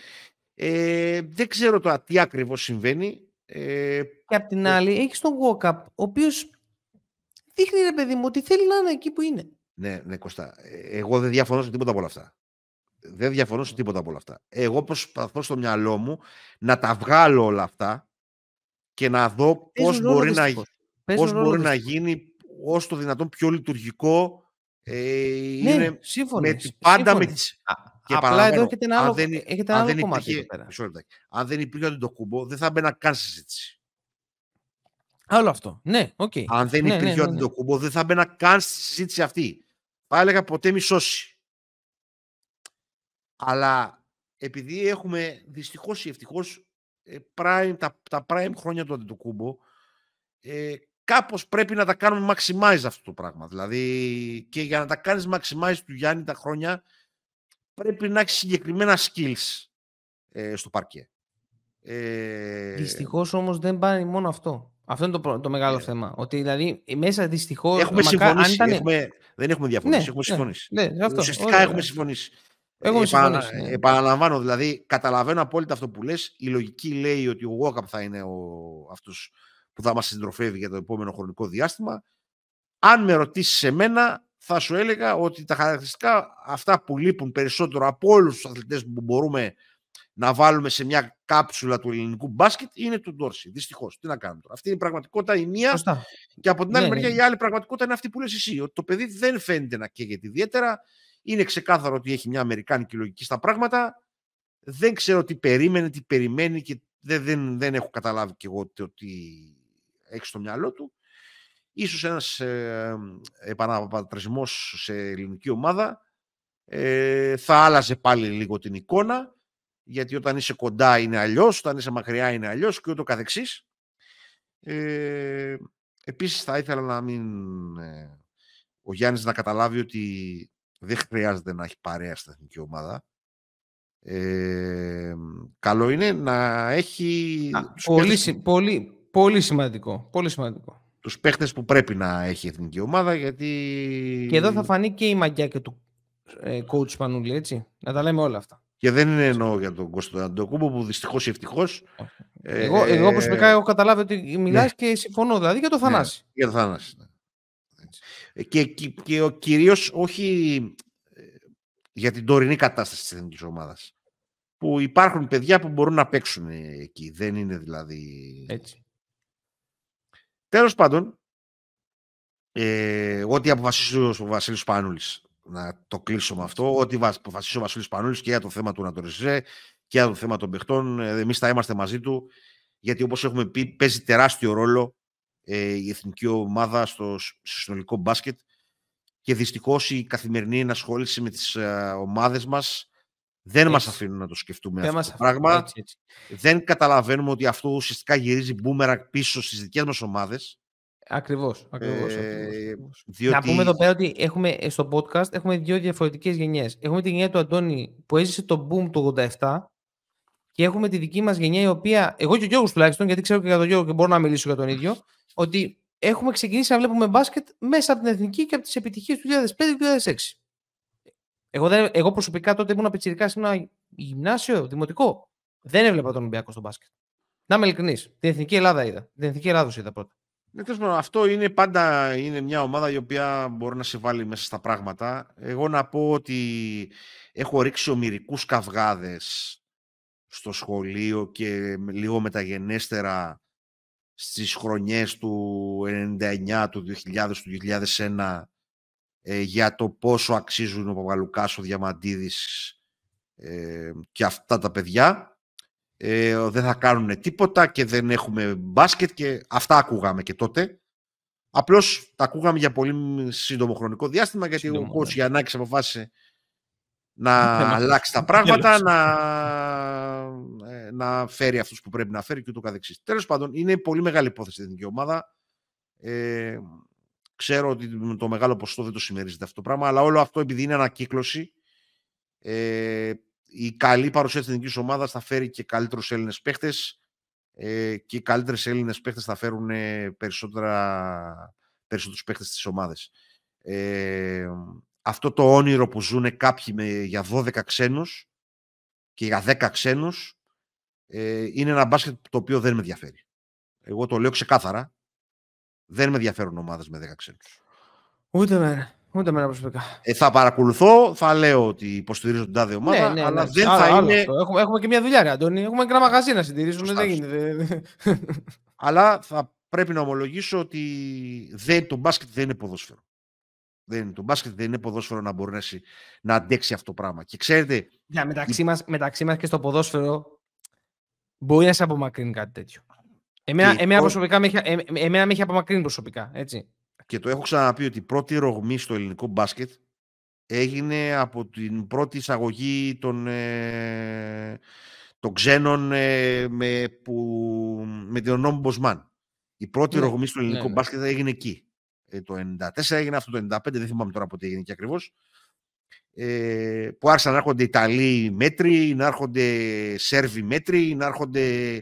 Ε, δεν ξέρω τώρα τι ακριβώς συμβαίνει. Ε, και απ' την άλλη, έχεις τον Walkup, ο οποίος δείχνει ρε παιδί μου ότι θέλει να είναι εκεί που είναι. Ναι, ναι, Κωστά. Ε, εγώ δεν διαφωνώ σε τίποτα από όλα αυτά. Δεν διαφωνώ σε τίποτα από όλα αυτά. Εγώ προσπαθώ στο μυαλό μου να τα βγάλω όλα αυτά και να δω πώς μπορεί, να, πώς μπορεί να γίνει όσο το δυνατόν πιο λειτουργικό ε, ναι, είναι σύμφωνοι, με, πάντα με τις... Και Απλά εδώ έχετε ένα άλλο, αν δεν, έχετε ένα άλλο κομμάτι υπήρχε, Αν δεν υπήρχε το κουμπό, δεν θα μπαίνα καν συζήτηση. Άλλο αυτό. Ναι, Okay. Αν δεν ναι, υπήρχε ναι, ναι, ο ναι. δεν θα μπαίνα καν στη συζήτηση αυτή. Θα έλεγα ποτέ μη σώσει. Αλλά επειδή έχουμε δυστυχώς ή ευτυχώς ε, τα, τα prime χρόνια του Αντιτοκούμπο, ε, κάπως πρέπει να τα κάνουμε maximize αυτό το πράγμα. Δηλαδή, και για να τα κάνεις maximize του Γιάννη τα χρόνια, πρέπει να έχεις συγκεκριμένα skills ε, στο παρκέ. Ε... Δυστυχώς όμως δεν πάει μόνο αυτό. Αυτό είναι το, το μεγάλο yeah. Ναι. θέμα. Ότι δηλαδή μέσα δυστυχώς. Έχουμε μακά, συμφωνήσει. Ήταν... Έχουμε, δεν έχουμε διαφωνήσει. Ναι, έχουμε ναι, συμφωνήσει. Ναι, ναι, αυτό. Ουσιαστικά έχουμε συμφωνήσει. Έχουμε Επα... συμφωνήσει. Ναι. Επαναλαμβάνω, δηλαδή, καταλαβαίνω απόλυτα αυτό που λες. Η λογική λέει ότι ο Walkup θα είναι ο... αυτός που θα μας συντροφεύει για το επόμενο χρονικό διάστημα. Αν με ρωτήσεις εμένα, θα σου έλεγα ότι τα χαρακτηριστικά αυτά που λείπουν περισσότερο από όλους τους αθλητές που μπορούμε να βάλουμε σε μια κάψουλα του ελληνικού μπάσκετ είναι του Ντόρση. Δυστυχώς. Τι να κάνουμε τώρα. Αυτή είναι η πραγματικότητα η μία. Και από την άλλη ναι, μεριά ναι. η άλλη πραγματικότητα είναι αυτή που λες εσύ. Ότι το παιδί δεν φαίνεται να καίγεται ιδιαίτερα. Είναι ξεκάθαρο ότι έχει μια αμερικάνικη λογική στα πράγματα. Δεν ξέρω τι περίμενε, τι περιμένει και δεν, δεν, δεν έχω καταλάβει κι εγώ τι έχει στο μυαλό του. Ίσως ένας ε, επαναπατρισμός σε ελληνική ομάδα ε, θα άλλαζε πάλι λίγο την εικόνα γιατί όταν είσαι κοντά είναι αλλιώς, όταν είσαι μακριά είναι αλλιώς και ούτω καθεξής. Ε, επίσης θα ήθελα να μην... Ε, ο Γιάννης να καταλάβει ότι δεν χρειάζεται να έχει παρέα στην εθνική ομάδα. Ε, καλό είναι να έχει... πολύ, πολύ, πολύ σημαντικό. Πολύ σημαντικό. Τους παίχτες που πρέπει να έχει η εθνική ομάδα γιατί... Και εδώ θα φανεί και η μαγιά και του ε, coach Πανούλη, έτσι. Να τα λέμε όλα αυτά. Και δεν είναι εννοώ για τον Κώστο Αντοκούμπο που δυστυχώς ή ευτυχώς. Εγώ, ε, εγώ προσωπικά έχω καταλάβει ότι μιλάς ναι. και συμφωνώ δηλαδή για το ναι, Θανάση. Ναι, για το Θανάση. Ναι. Και, και, και κυρίως όχι ε, για την τωρινή κατάσταση της εθνικής ομάδας. Που υπάρχουν παιδιά που μπορούν να παίξουν εκεί. Δεν είναι δηλαδή. Έτσι. Τέλος πάντων, ε, ό,τι αποφασίσει ο Βασίλης Πάνουλη να το κλείσω με αυτό. Ό,τι αποφασίσει ο Βασίλης Πανούλης και για το θέμα του Νατοριζέ και για το θέμα των παιχτών. Ε, Εμείς θα είμαστε μαζί του, γιατί όπως έχουμε πει, παίζει τεράστιο ρόλο ε, η εθνική ομάδα στο, στο συνολικό μπάσκετ και δυστυχώς η καθημερινή ενασχόληση με τις ε, ομάδες μας δεν μας μας αφήνουν να το σκεφτούμε δεν αυτό το πράγμα. Έτσι, έτσι. Δεν καταλαβαίνουμε ότι αυτό ουσιαστικά γυρίζει μπούμερα πίσω στις δικές μας ομάδες. Ακριβώς. Ακριβώς, ε, διότι... Να πούμε εδώ πέρα ότι έχουμε, ε, στο podcast έχουμε δύο διαφορετικές γενιές. Έχουμε τη γενιά του Αντώνη που έζησε το boom του 87 και έχουμε τη δική μας γενιά η οποία, εγώ και ο Γιώργος τουλάχιστον, γιατί ξέρω και για τον Γιώργο και μπορώ να μιλήσω για τον ίδιο, ότι έχουμε ξεκινήσει να βλέπουμε μπάσκετ μέσα από την εθνική και από τις επιτυχίες του 2005-2006. Εγώ, δεν, εγώ προσωπικά τότε ήμουν πιτσιρικάς σε ένα γυμνάσιο, δημοτικό. Δεν έβλεπα τον Ολυμπιακό στο μπάσκετ. Να είμαι ειλικρινής. Την εθνική Ελλάδα είδα. Την εθνική Ελλάδα είδα πρώτα. Ναι, αυτό είναι πάντα είναι μια ομάδα η οποία μπορεί να σε βάλει μέσα στα πράγματα. Εγώ να πω ότι έχω ρίξει ομυρικούς καυγάδες στο σχολείο και λίγο μεταγενέστερα στις χρονιές του 99, του 2000, του 2001 ε, για το πόσο αξίζουν ο Παπαλουκάς, ο Διαμαντίδης ε, και αυτά τα παιδιά. Ε, δεν θα κάνουν τίποτα και δεν έχουμε μπάσκετ και αυτά ακούγαμε και τότε. Απλώς τα ακούγαμε για πολύ σύντομο χρονικό διάστημα γιατί σύντομο, ο Κώστας ναι. Γιαννάκης αποφάσισε να αλλάξει τα πράγματα, να, ε, να φέρει αυτούς που πρέπει να φέρει και ούτω καθεξής. Τέλος πάντων, είναι πολύ μεγάλη υπόθεση η εθνική ομάδα. Ε, ξέρω ότι το μεγάλο ποσοστό δεν το συμμερίζεται αυτό το πράγμα, αλλά όλο αυτό επειδή είναι ανακύκλωση, ε, η καλή παρουσία της εθνικής ομάδας θα φέρει και καλύτερους Έλληνες παίχτες ε, και οι καλύτερες Έλληνες παίχτες θα φέρουν περισσότερα, περισσότερους παίχτες στις ομάδες. Ε, αυτό το όνειρο που ζουν κάποιοι με, για 12 ξένους και για 10 ξένους ε, είναι ένα μπάσκετ το οποίο δεν με ενδιαφέρει. Εγώ το λέω ξεκάθαρα. Δεν με ενδιαφέρουν ομάδες με 10 ξένους. Ούτε μένα. Ούτε εμένα προσωπικά. Ε, θα παρακολουθώ, θα λέω ότι υποστηρίζω την τάδε ομάδα, ναι, ναι, αλλά ναι. δεν θα άλλο είναι. Έχουμε, έχουμε και μια δουλειά, ρε, Αντώνη. Έχουμε και ένα μαγαζί να συντηρήσουμε. Δεν γίνεται. αλλά θα πρέπει να ομολογήσω ότι δεν, το μπάσκετ δεν είναι ποδόσφαιρο. Δεν, το μπάσκετ δεν είναι ποδόσφαιρο να μπορέσει να αντέξει αυτό το πράγμα. Και ξέρετε. Yeah, μεταξύ, μας, μεταξύ μας και στο ποδόσφαιρο μπορεί να σε απομακρύνει κάτι τέτοιο. Εμένα, εμένα, προσωπικά, με έχει, εμένα με έχει απομακρύνει προσωπικά. Έτσι και το έχω ξαναπεί ότι η πρώτη ρογμή στο ελληνικό μπάσκετ έγινε από την πρώτη εισαγωγή των, ε, των ξένων ε, με, που, με τον νόμο Μποσμάν. Η πρώτη ναι, ρογμή στο ελληνικό ναι, ναι. μπάσκετ έγινε εκεί. Ε, το 94 έγινε αυτό το 95, δεν θυμάμαι τώρα πότε έγινε και ακριβώς. Ε, που άρχισαν να έρχονται Ιταλοί μέτροι, να έρχονται Σέρβοι μέτροι, να έρχονται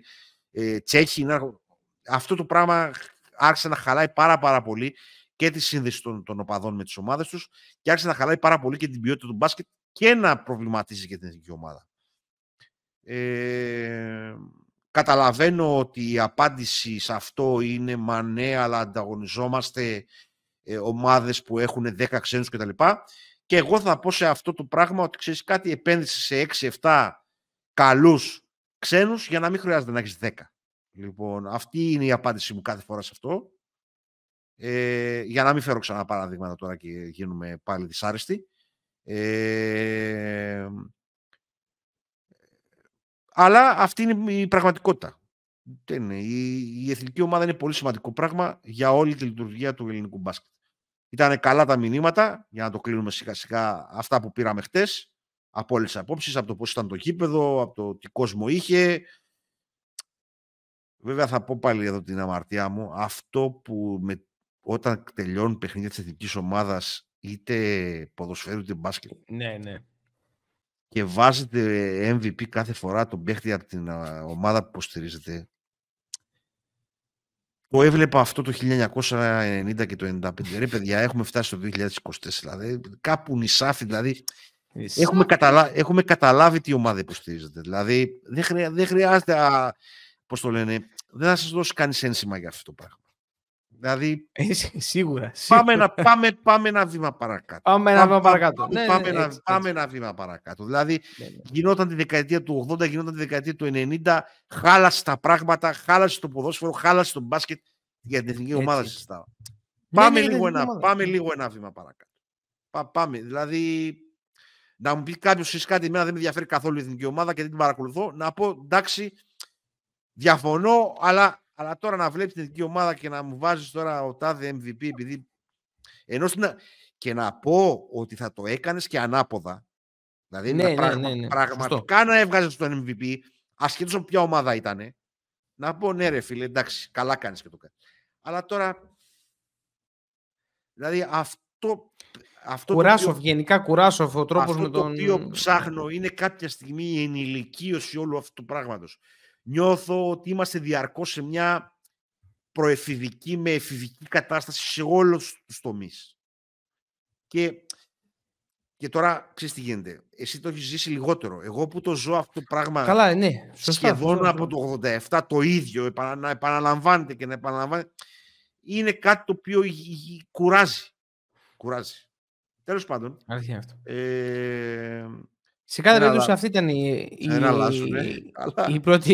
ε, Τσέχοι. Να έρχονται... Αυτό το πράγμα άρχισε να χαλάει πάρα πάρα πολύ και τη σύνδεση των, των οπαδών με τις ομάδες τους και άρχισε να χαλάει πάρα πολύ και την ποιότητα του μπάσκετ και να προβληματίζει και την εθνική ομάδα. Ε, καταλαβαίνω ότι η απάντηση σε αυτό είναι μα ναι, αλλά ανταγωνιζόμαστε ε, ομάδες που έχουν 10 ξένους κτλ. Και εγώ θα πω σε αυτό το πράγμα ότι ξέρεις κάτι επένδυση σε 6-7 καλούς ξένους για να μην χρειάζεται να έχεις 10. Λοιπόν, αυτή είναι η απάντηση μου κάθε φορά σε αυτό. Ε, για να μην φέρω ξανά παραδείγματα τώρα και γίνουμε πάλι δυσάρεστοι. Ε, αλλά αυτή είναι η πραγματικότητα. Είναι. Η, η εθνική ομάδα είναι πολύ σημαντικό πράγμα για όλη τη λειτουργία του ελληνικού μπάσκετ. Ήταν καλά τα μηνύματα, για να το κλείνουμε σιγά σιγά αυτά που πήραμε χτες, από όλες τις απόψεις, από το πώς ήταν το γήπεδο, από το τι κόσμο είχε, Βέβαια θα πω πάλι εδώ την αμαρτία μου. Αυτό που με, όταν τελειώνουν παιχνίδια της εθνικής ομάδας είτε ποδοσφαίρου είτε μπάσκετ ναι, ναι. Και βάζετε MVP κάθε φορά τον παίχτη από την ομάδα που υποστηρίζετε; Το έβλεπα αυτό το 1990 και το 1995. Ρε παιδιά, έχουμε φτάσει το 2024. Δηλαδή, κάπου νησάφι, δηλαδή, έχουμε, καταλα... έχουμε καταλάβει τι ομάδα υποστηρίζετε. Δηλαδή, δεν, χρειά... δεν χρειάζεται πώς το λένε, δεν θα σας δώσει κανείς ένσημα για αυτό το πράγμα. Δηλαδή, ε, σίγουρα. Πάμε, να, πάμε, πάμε ένα βήμα παρακάτω. Πάμε ένα βήμα παρακάτω. Πάμε, ναι, πάμε, ναι, ένα, πάμε ένα βήμα παρακάτω. Δηλαδή, ναι, ναι. γινόταν τη δεκαετία του 80, γινόταν τη δεκαετία του 90, χάλασε τα πράγματα, χάλασε το ποδόσφαιρο, χάλασε το μπάσκετ για την εθνική ομάδα συζητάω. Πάμε, λίγο ένα, πάμε λίγο ένα βήμα παρακάτω. Πά, πάμε. Δηλαδή, να μου πει κάποιος εσεί κάτι, εμένα δεν με ενδιαφέρει καθόλου η εθνική ομάδα και δεν την παρακολουθώ, να πω εντάξει, διαφωνώ, αλλά, αλλά τώρα να βλέπεις την εθνική ομάδα και να μου βάζεις τώρα ο τάδε MVP, επειδή. Ενώ και να πω ότι θα το έκανες και ανάποδα. Δηλαδή ναι, ναι, ναι, ναι, πραγματικά να έβγαζες τον MVP, ασχέτως από ποια ομάδα ήταν. Να πω ναι, ρε φίλε, εντάξει, καλά κάνεις και το κάνεις. Αλλά τώρα. Δηλαδή αυτό αυτό Κουράσοφ, οποίο, γενικά Κουράσοφ, ο τρόπος με τον... το οποίο ψάχνω είναι κάποια στιγμή η ενηλικίωση όλου αυτού του πράγματος. Νιώθω ότι είμαστε διαρκώς σε μια προεφηβική με εφηβική κατάσταση σε όλους τους τομείς. Και, και τώρα, ξέρεις τι γίνεται, εσύ το έχεις ζήσει λιγότερο. Εγώ που το ζω αυτό το πράγμα Καλά, ναι. σχεδόν από το 87 το ίδιο, να επαναλαμβάνεται και να επαναλαμβάνεται, είναι κάτι το οποίο κουράζει. Κουράζει. Τέλος πάντων. Αλήθεια αυτό. Ε, σε κάθε περίπτωση αυτή ήταν η, η, η, πρώτη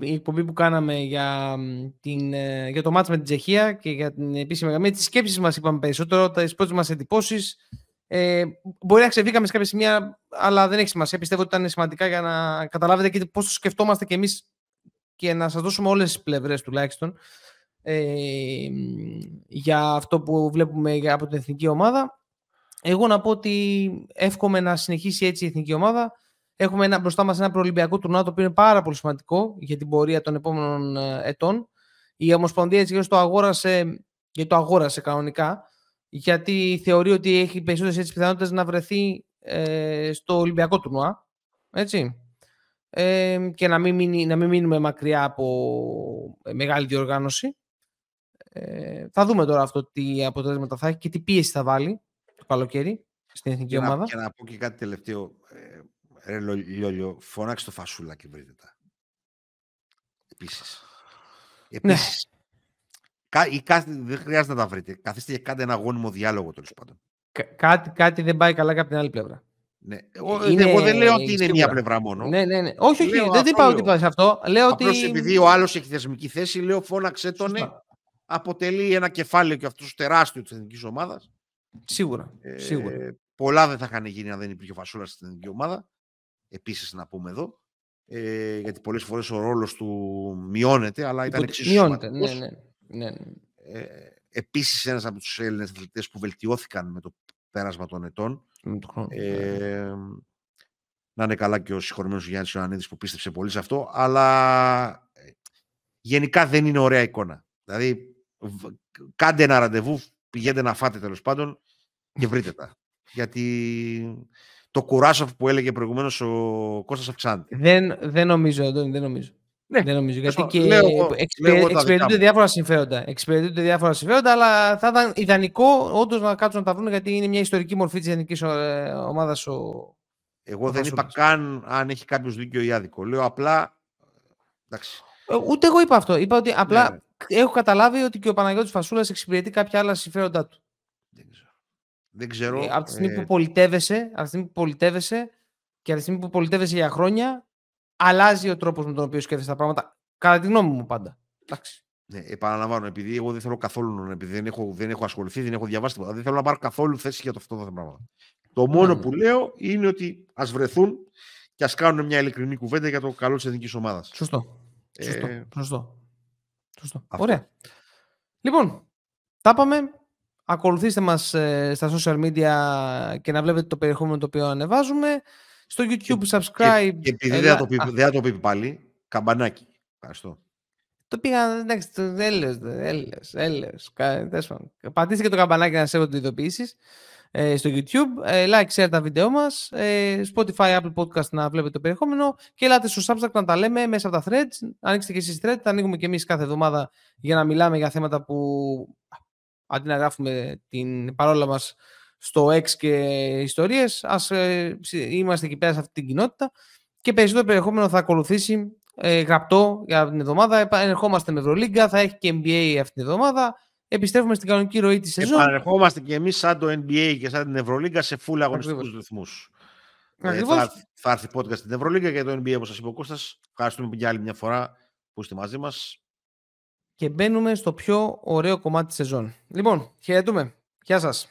η, εκπομπή που κάναμε για, την, ε, για το μάτς με την Τσεχία και για την επίσημη γραμμή. Τις σκέψεις μας είπαμε περισσότερο, τις πρώτες μας εντυπώσεις. Ε, μπορεί να ξεβήκαμε σε κάποια σημεία, αλλά δεν έχει σημασία. Πιστεύω ότι ήταν σημαντικά για να καταλάβετε και πώς το σκεφτόμαστε κι εμείς και να σας δώσουμε όλες τις πλευρές τουλάχιστον ε, για αυτό που βλέπουμε από την εθνική ομάδα. Εγώ να πω ότι εύχομαι να συνεχίσει έτσι η εθνική ομάδα. Έχουμε ένα, μπροστά μας ένα προολυμπιακό τουρνουά το οποίο είναι πάρα πολύ σημαντικό για την πορεία των επόμενων ε, ετών. Η Ομοσπονδία έτσι το αγόρασε, και το αγόρασε κανονικά γιατί θεωρεί ότι έχει περισσότερες πιθανότητες να βρεθεί ε, στο Ολυμπιακό τουρνουά. Έτσι. Ε, και να μην, να μην μείνουμε μακριά από μεγάλη διοργάνωση. Ε, θα δούμε τώρα αυτό τι αποτέλεσματα θα έχει και τι πίεση θα βάλει το καλοκαίρι στην εθνική και ομάδα. Να, και να πω και κάτι τελευταίο. Ε, ρε Λιόλιο, φώναξε το φασούλα και βρείτε τα. Επίσης. Ναι. Επίσης. Ναι. Κα, δεν χρειάζεται να τα βρείτε. Καθίστε και κάντε ένα γόνιμο διάλογο τέλος πάντων. κάτι, κάτι δεν πάει καλά από την άλλη πλευρά. Ναι. Εγώ, είναι, εγώ δεν λέω ότι είναι μία πλευρά μόνο. Ναι, ναι, ναι. Όχι, όχι, δεν είπα ότι είπα αυτό. Λέω Απλώς ότι... επειδή ο άλλος έχει θεσμική θέση, λέω φώναξε τον αποτελεί ένα κεφάλαιο και αυτός τεράστιο της εθνικής ομάδας. Σίγουρα. Ε, σίγουρα. Πολλά δεν θα είχαν γίνει αν δεν υπήρχε φασούλα στην εθνική ομάδα. Επίσης, να πούμε εδώ. Ε, γιατί πολλές φορές ο ρόλος του μειώνεται, αλλά ήταν εξίσου Μειώνεται, ναι, ναι. ναι, ναι. Ε, Επίσης, ένας από τους Έλληνες αθλητές που βελτιώθηκαν με το πέρασμα των ετών. Ε, να είναι καλά και ο συγχωρημένος Γιάννης Ιωαννίδης που πίστεψε πολύ σε αυτό, αλλά ε, γενικά δεν είναι ωραία εικόνα. Δηλαδή, κάντε ένα ραντεβού, πηγαίνετε να φάτε τέλος πάντων και βρείτε τα. Γιατί το κουράσο που έλεγε προηγουμένως ο Κώστας αυξάνεται. Δεν, δεν νομίζω, δεν νομίζω. Ναι, δεν νομίζω. Γιατί και λέω, εξυπηρετούνται διάφορα συμφέροντα. Εξυπηρετούνται διάφορα συμφέροντα, αλλά θα ήταν ιδανικό όντως να κάτσουν να τα βρουν γιατί είναι μια ιστορική μορφή της εθνικής ε, ομάδας. Ο... Εγώ δεν είπα καν αν έχει κάποιος δίκιο ή άδικο. Λέω απλά. Εντάξει. Ε, ούτε εγώ είπα αυτό. Είπα ότι απλά ναι έχω καταλάβει ότι και ο Παναγιώτης Φασούλας εξυπηρετεί κάποια άλλα συμφέροντά του. Δεν ξέρω. Δεν ξέρω. Ε, από τη στιγμή που ε, πολιτεύεσαι, από τη στιγμή που πολιτεύεσαι και από τη στιγμή που πολιτεύεσαι για χρόνια, αλλάζει ο τρόπος με τον οποίο σκέφτεσαι τα πράγματα. Κατά τη γνώμη μου πάντα. Εντάξει. Ναι, επαναλαμβάνω, επειδή εγώ δεν θέλω καθόλου, επειδή δεν έχω, δεν έχω ασχοληθεί, δεν έχω διαβάσει τίποτα, δεν θέλω να πάρω καθόλου θέση για το αυτό το πράγμα. Το μόνο ναι. που λέω είναι ότι ας βρεθούν και ας κάνουν μια ειλικρινή κουβέντα για το καλό της εθνικής ομάδας. Σωστό. Ε, Σωστό. Σωστό. Ωραία. Λοιπόν, τα είπαμε. Ακολουθήστε μας ε, στα social media και να βλέπετε το περιεχόμενο το οποίο ανεβάζουμε. Στο YouTube subscribe. Και, επειδή δεν το, πει, δεν το πει πάλι, καμπανάκι. Ευχαριστώ. Το πήγα, εντάξει, το έλεος, έλεος, έλεος. Πατήστε και το καμπανάκι να σε τι ειδοποιήσεις. Ε, στο YouTube. Ε, like, share τα βίντεο μας. Ε, Spotify, Apple Podcast να βλέπετε το περιεχόμενο. Και ελάτε στο Substack να τα λέμε μέσα από τα threads. Ανοίξτε και εσείς threads. Τα ανοίγουμε και εμείς κάθε εβδομάδα για να μιλάμε για θέματα που αντί να γράφουμε την παρόλα μας στο X και ιστορίες, ας είμαστε εκεί πέρα σε αυτή την κοινότητα και περισσότερο περιεχόμενο θα ακολουθήσει ε, γραπτό για την εβδομάδα. Ερχόμαστε με Ευρωλίγκα, θα έχει και NBA αυτή την εβδομάδα επιστρέφουμε στην κανονική ροή της σεζόν. Επανερχόμαστε και εμείς, σαν το NBA και σαν την Ευρωλίγκα, σε full αγωνιστικούς ρυθμούς. Ε, θα, θα έρθει podcast στην Ευρωλίγκα και το NBA, όπως σας είπε ο Κώστας. Ευχαριστούμε για άλλη μια φορά που είστε μαζί μας. Και μπαίνουμε στο πιο ωραίο κομμάτι της σεζόν. Λοιπόν, χαιρετούμε. Γεια σας.